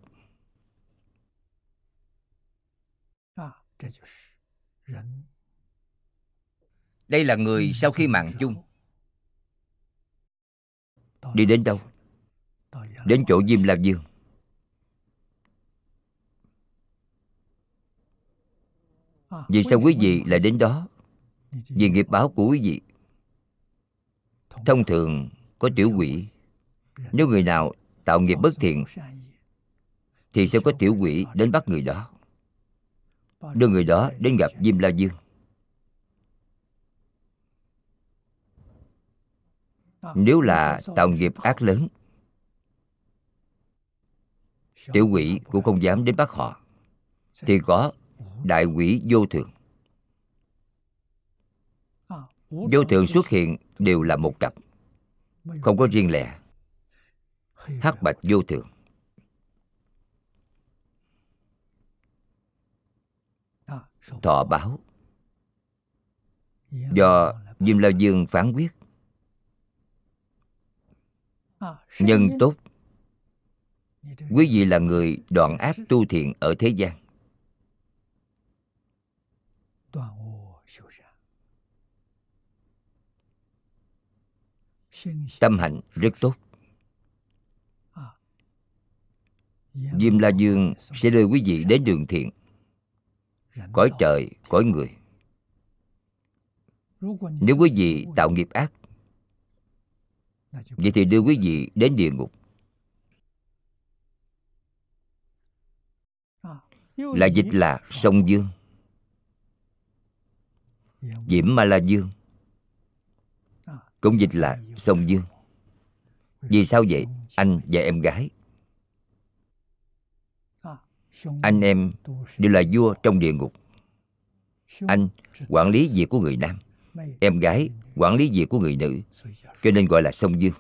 Đây là người sau khi mạng chung. Đi đến đâu? Đến chỗ diêm la dương vì sao quý vị lại đến đó? Vì nghiệp báo của quý vị. Thông thường có tiểu quỷ. nếu người nào tạo nghiệp bất thiện thì sẽ có tiểu quỷ đến bắt người đó. Đưa người đó đến gặp diêm la dương. Nếu là tạo nghiệp ác lớn tiểu quỷ cũng không dám đến bắt họ. Thì có đại quỷ vô thường. Vô thường xuất hiện đều là một cặp không có riêng lẻ. Hắc bạch vô thường. Thọ báo. Do diêm la dương phán quyết. Nhân tốt. Quý vị là người đoạn ác tu thiện ở thế gian tâm hạnh rất tốt. diêm la dương sẽ đưa quý vị đến đường thiện. cõi trời cõi người. Nếu quý vị tạo nghiệp ác vậy thì đưa quý vị đến địa ngục. Là dịch là sông dương diễm ma la dương. Cũng dịch là sông dương. Vì sao vậy? Anh và em gái. Anh em đều là vua trong địa ngục. Anh quản lý việc của người nam. Em gái quản lý việc của người nữ cho nên gọi là sông dương.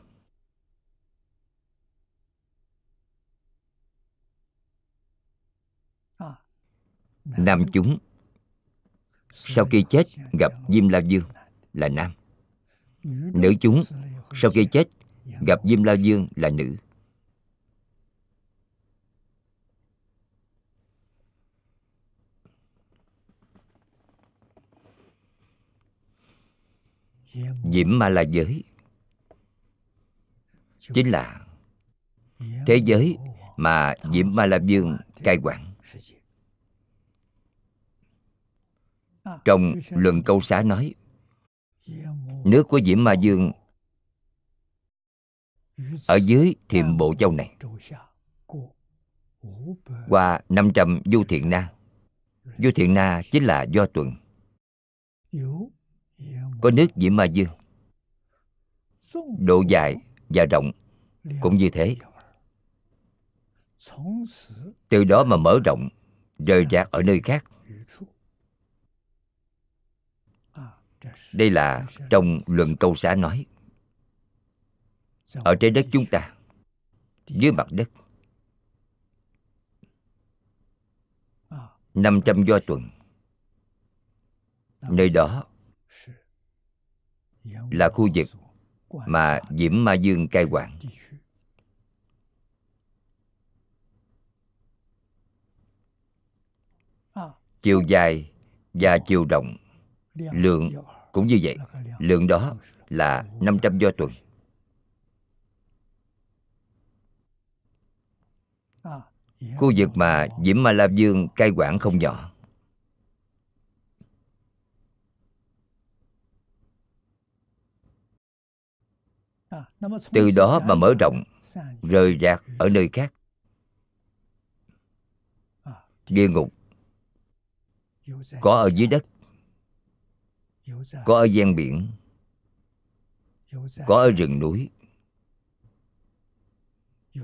Nam chúng sau khi chết, gặp diêm la dương là nam. Nữ chúng, sau khi chết, gặp diêm la dương là nữ. Diễm ma la giới chính là thế giới mà diễm ma la dương cai quản. Trong luận câu xá nói, nước của diễm ma dương ở dưới thiềm bộ châu này, qua 500 du thiện na. Du thiện na chính là do tuần. Có nước diễm ma dương, độ dài và rộng cũng như thế. Từ đó mà mở rộng, rời rạc ở nơi khác đây là trong luận câu xã nói. Ở trên đất chúng ta, dưới mặt đất, năm trăm do tuần. Nơi đó là khu vực mà diễm ma dương cai quản. Chiều dài và chiều rộng, lượng cũng như vậy, lượng đó là 500 do tuần. Khu vực mà diễm ma la dương cai quản không nhỏ. Từ đó mà mở rộng, rời rạc ở nơi khác. Địa ngục có ở dưới đất có ở gian biển. Có ở rừng núi.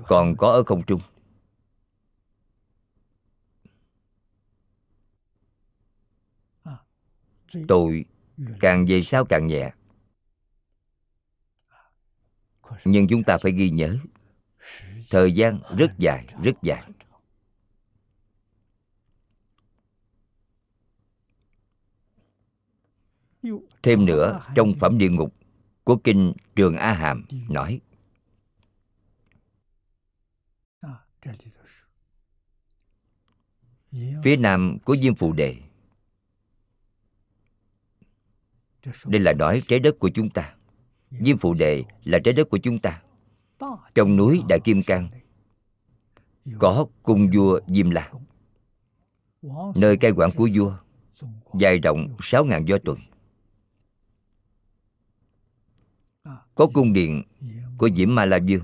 Còn có ở không trung. Tội càng về sau càng nhẹ. Nhưng chúng ta phải ghi nhớ. Thời gian rất dài rất dài thêm nữa trong phẩm địa ngục của kinh trường a hàm nói. Phía nam của diêm phù đề. Đây là nói trái đất của chúng ta. Diêm phù đề là trái đất của chúng ta. Trong núi đại kim cang có cung vua diêm la. Nơi cai quản của vua dài rộng 6.000 do tuần có cung điện của Diễm Ma La Dương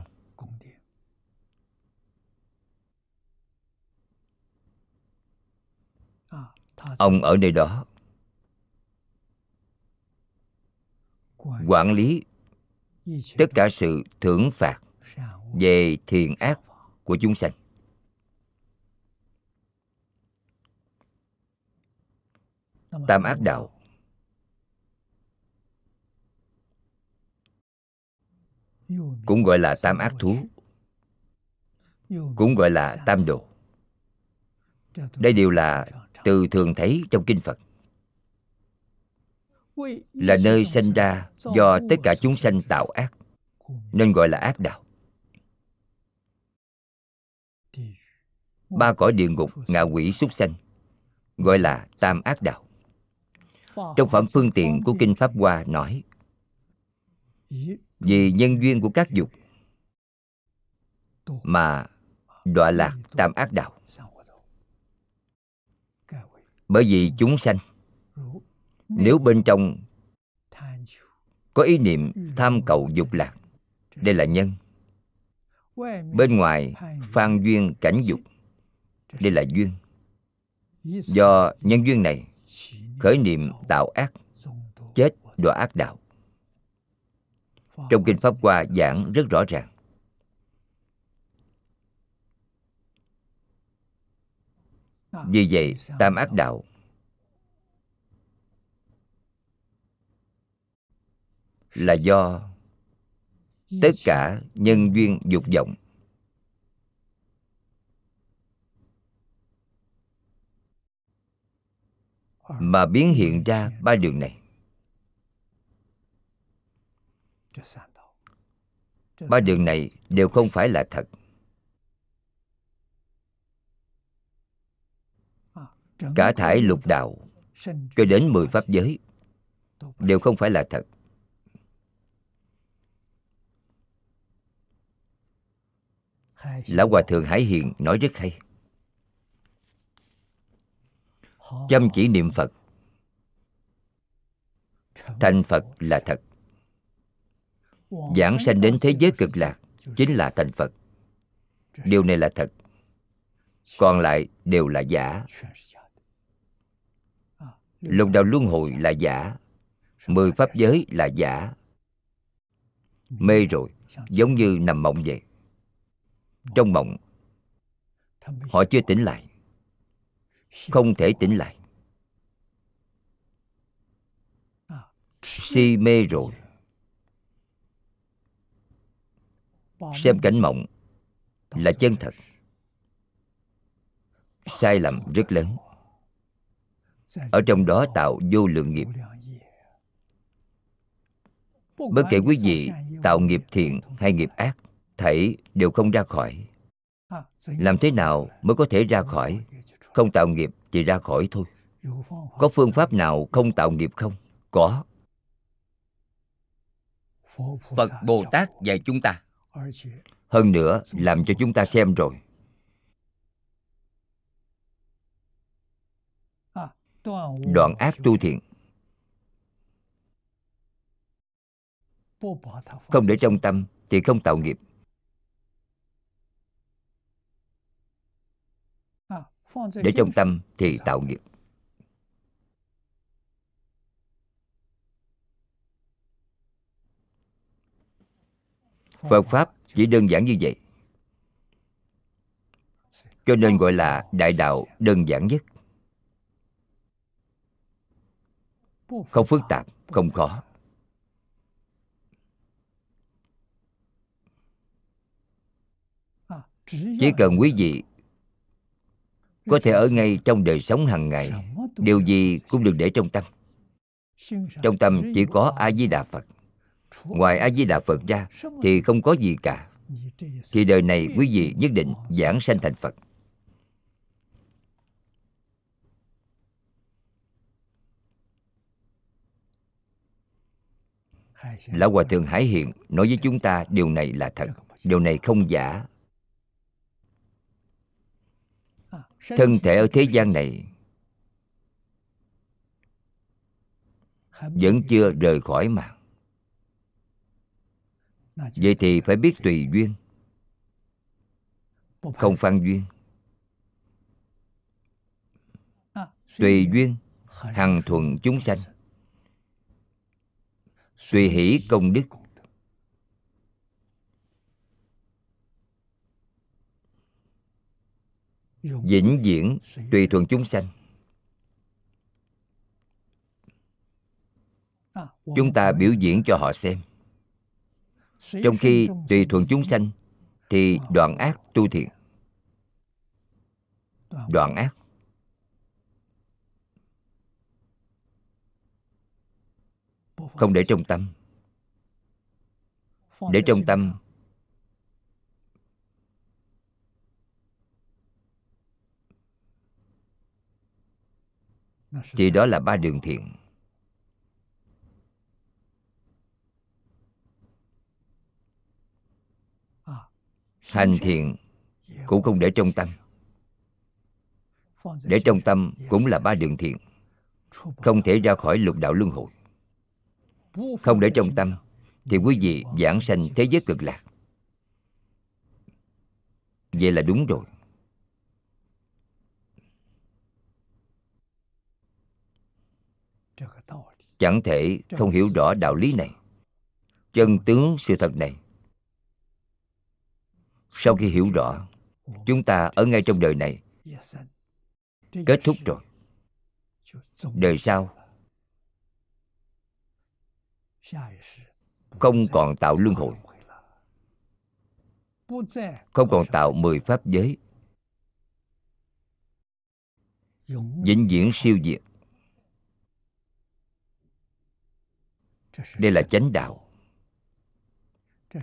ông ở nơi đó. Quản lý tất cả sự thưởng phạt về thiện ác của chúng sanh. Tam ác đạo. Cũng gọi là tam ác thú. Cũng gọi là tam đồ. Đây đều là từ thường thấy trong kinh phật. Là nơi sinh ra do tất cả chúng sanh tạo ác, nên gọi là ác đạo. Ba cõi địa ngục ngạ quỷ súc sanh, gọi là tam ác đạo. Trong phẩm phương tiện của kinh pháp hoa nói vì nhân duyên của các dục, mà đọa lạc tam ác đạo. Bởi vì chúng sanh, nếu bên trong có ý niệm tham cầu dục lạc, đây là nhân. Bên ngoài phan duyên cảnh dục, đây là duyên. Do nhân duyên này, khởi niệm tạo ác, chết đọa ác đạo trong kinh pháp hoa giảng rất rõ ràng. Vì vậy, tam ác đạo là do tất cả nhân duyên dục vọng mà biến hiện ra ba đường này. Ba đường này đều không phải là thật. Cả thải lục đạo cho đến mười pháp giới đều không phải là thật. Lão hòa thượng hải hiền nói rất hay. Chăm chỉ niệm phật. Thành phật là thật giảng sanh đến thế giới cực lạc chính là thành phật. Điều này là thật. Còn lại đều là giả. Lục đạo luân hồi là giả. Mười pháp giới là giả. Mê rồi giống như nằm mộng vậy. Trong mộng họ chưa tỉnh lại. Không thể tỉnh lại. Si mê rồi xem cảnh mộng là chân thật. sai lầm rất lớn. Ở trong đó tạo vô lượng nghiệp. Bất kể quý vị tạo nghiệp thiện hay nghiệp ác thảy đều không ra khỏi. Làm thế nào mới có thể ra khỏi? không tạo nghiệp thì ra khỏi thôi. Có phương pháp nào không tạo nghiệp không? Có. Phật bồ tát dạy chúng ta hơn nữa, làm cho chúng ta xem rồi. Đoạn ác tu thiện. Không để trong tâm thì không tạo nghiệp. Để trong tâm thì tạo nghiệp. Phật pháp chỉ đơn giản như vậy. Cho nên gọi là đại đạo đơn giản nhất. Không phức tạp, không khó. Chỉ cần quý vị có thể ở ngay trong đời sống hàng ngày, điều gì cũng đừng để trong tâm. Trong tâm chỉ có a di đà phật ngoài a di đà phật ra, thì không có gì cả. Thì đời này quý vị nhất định giảng sanh thành phật. Lão hòa thượng hải hiện nói với chúng ta điều này là thật. Điều này không giả. Thân thể ở thế gian này vẫn chưa rời khỏi mạng vậy thì phải biết tùy duyên. Không phan duyên. Tùy duyên hằng thuận chúng sanh. tùy hỷ công đức. vĩnh viễn tùy thuận chúng sanh. chúng ta biểu diễn cho họ xem trong khi tùy thuận chúng sanh thì đoạn ác tu thiện. Đoạn ác. Không để trong tâm. để trong tâm. thì đó là ba đường thiện hành thiện cũng không để trong tâm. Để trong tâm cũng là ba đường thiện. Không thể ra khỏi lục đạo luân hồi. Không để trong tâm thì quý vị giảng sanh thế giới cực lạc. Vậy là đúng rồi. Chẳng thể không hiểu rõ đạo lý này. Chân tướng sự thật này sau khi hiểu rõ, chúng ta ở ngay trong đời này. Kết thúc rồi. Đời sau, không còn tạo luân hồi. Không còn tạo mười pháp giới. Vĩnh viễn siêu diệt. Đây là chánh đạo.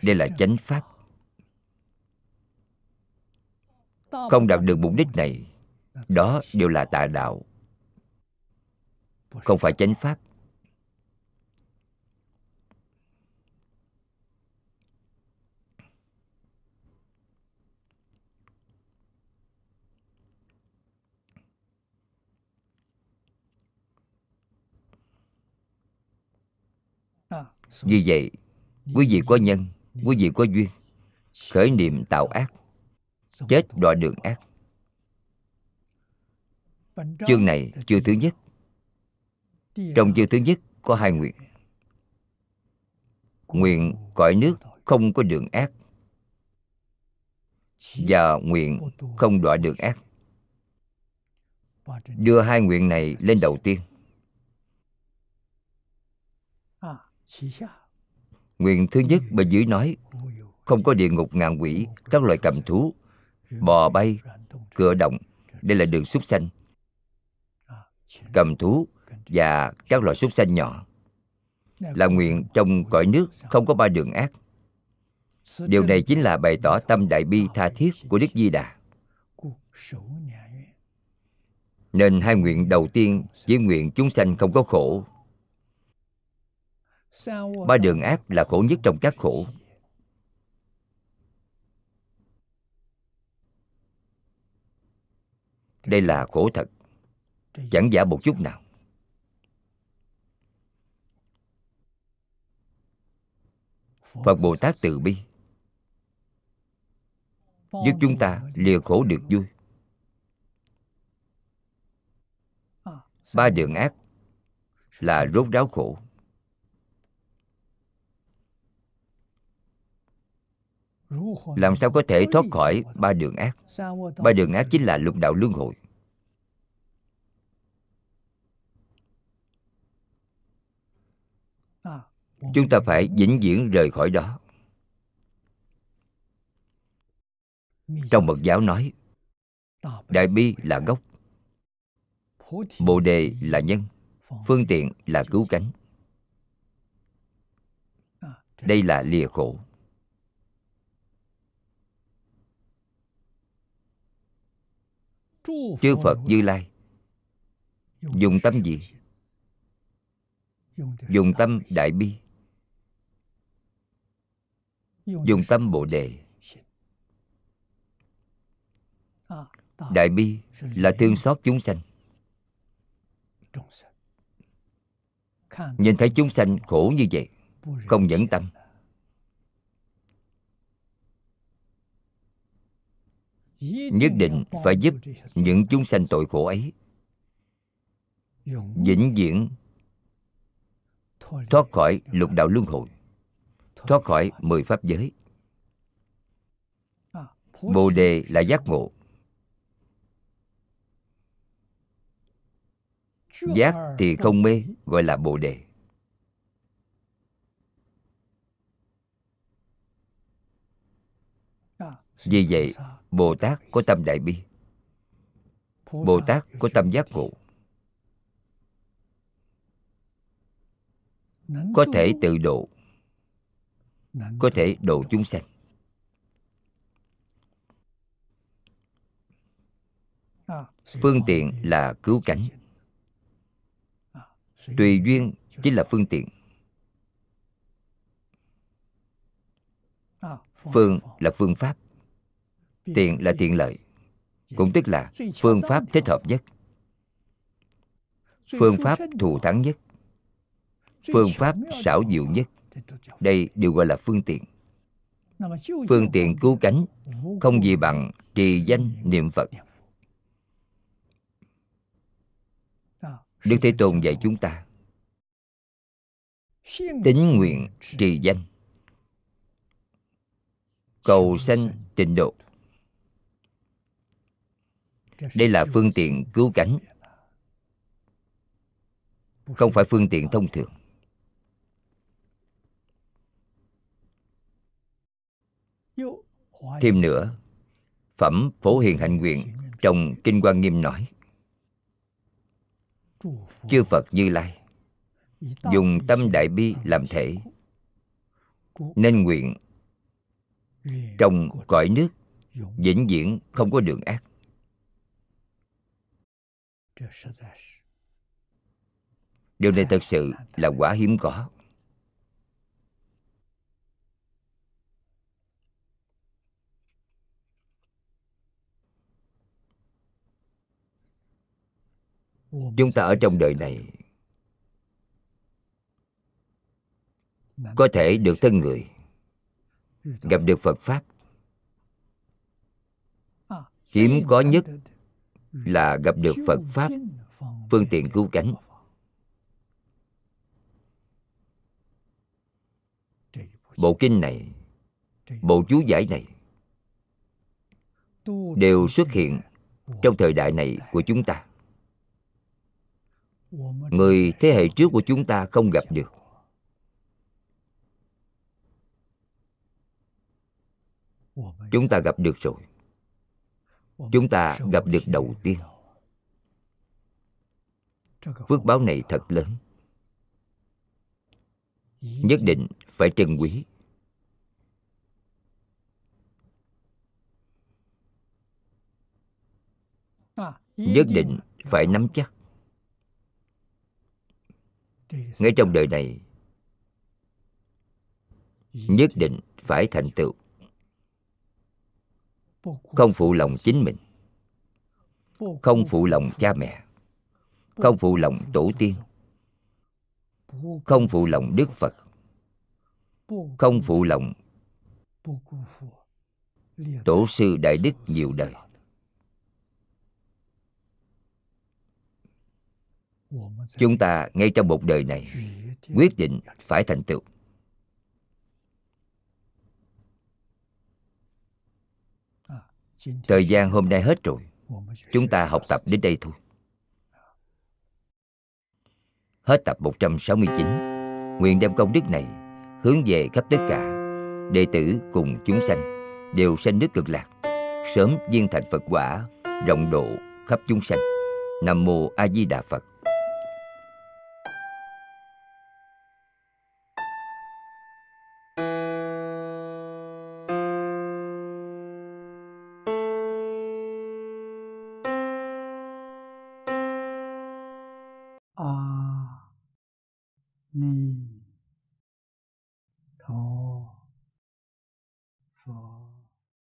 Đây là chánh pháp. Không đạt được mục đích này đó đều là tà đạo. Không phải chánh pháp. Vì vậy quý vị có nhân quý vị có duyên khởi niệm tạo ác chết đọa đường ác. Chương này chương thứ nhất. trong chương thứ nhất có hai nguyện. Nguyện cõi nước không có đường ác và nguyện không đọa đường ác. Đưa hai nguyện này lên đầu tiên. Nguyện thứ nhất bên dưới nói không có địa ngục ngàn quỷ các loại cầm thú bò bay cửa động. Đây là đường súc sanh. Cầm thú và các loại súc sanh nhỏ là nguyện trong cõi nước không có ba đường ác. Điều này chính là bày tỏ tâm đại bi tha thiết của đức di đà. Nên hai nguyện đầu tiên chỉ nguyện chúng sanh không có khổ. Ba đường ác là khổ nhất trong các khổ đây là khổ thật. Chẳng giả một chút nào. Phật bồ tát từ bi. Giúp chúng ta lìa khổ được vui. Ba đường ác là rốt ráo khổ. Làm sao có thể thoát khỏi ba đường ác? Ba đường ác chính là lục đạo luân hồi. Chúng ta phải vĩnh viễn rời khỏi đó. Trong mật giáo nói, đại bi là gốc, bồ đề là nhân, phương tiện là cứu cánh. Đây là lìa khổ. Chư phật như lai. Dùng tâm gì? Dùng tâm đại bi. Dùng tâm bồ đề. Đại bi là thương xót chúng sanh. Nhìn thấy chúng sanh khổ như vậy, không nhẫn tâm. Nhất định phải giúp những chúng sanh tội khổ ấy. Vĩnh viễn thoát khỏi lục đạo luân hồi, thoát khỏi mười pháp giới. Bồ đề là giác ngộ. Giác thì không mê, gọi là bồ đề. Vì vậy bồ tát có tâm đại bi. Bồ tát có tâm giác ngộ. Có thể tự độ. Có thể độ chúng sanh. Phương tiện là cứu cánh. Tùy duyên chính là phương tiện. Phương là phương pháp tiện là tiện lợi. Cũng tức là phương pháp thích hợp nhất. Phương pháp thù thắng nhất. Phương pháp xảo diệu nhất. Đây đều gọi là phương tiện. Phương tiện cứu cánh, không gì bằng trì danh niệm phật. Đức thế tôn dạy chúng ta. Tính nguyện trì danh. Cầu sanh tịnh độ đây là phương tiện cứu cánh. Không phải phương tiện thông thường. Thêm nữa, phẩm phổ hiền hạnh nguyện trong kinh quan nghiêm nói, chư phật như lai, dùng tâm đại bi làm thể, nên nguyện trong cõi nước vĩnh viễn không có đường ác điều này thật sự là quả hiếm có. Chúng ta ở trong đời này có thể được thân người gặp được phật pháp. Hiếm có nhất là gặp được phật pháp, phương tiện cứu cánh. Bộ kinh này, bộ chú giải này đều xuất hiện trong thời đại này của chúng ta. Người thế hệ trước của chúng ta không gặp được. Chúng ta gặp được rồi chúng ta gặp được đầu tiên. Phước báo này thật lớn. Nhất định phải trân quý. Nhất định phải nắm chắc. Ngay trong đời này, nhất định phải thành tựu không phụ lòng chính mình. Không phụ lòng cha mẹ. Không phụ lòng tổ tiên. Không phụ lòng đức phật. Không phụ lòng tổ sư đại đức nhiều đời. Chúng ta ngay trong một đời này quyết định phải thành tựu thời gian hôm nay hết rồi. chúng ta học tập đến đây thôi. Hết tập 169 nguyện đem công đức này hướng về khắp tất cả đệ tử cùng chúng sanh đều sanh nước cực lạc sớm viên thành phật quả rộng độ khắp chúng sanh. Nam mô a di đà phật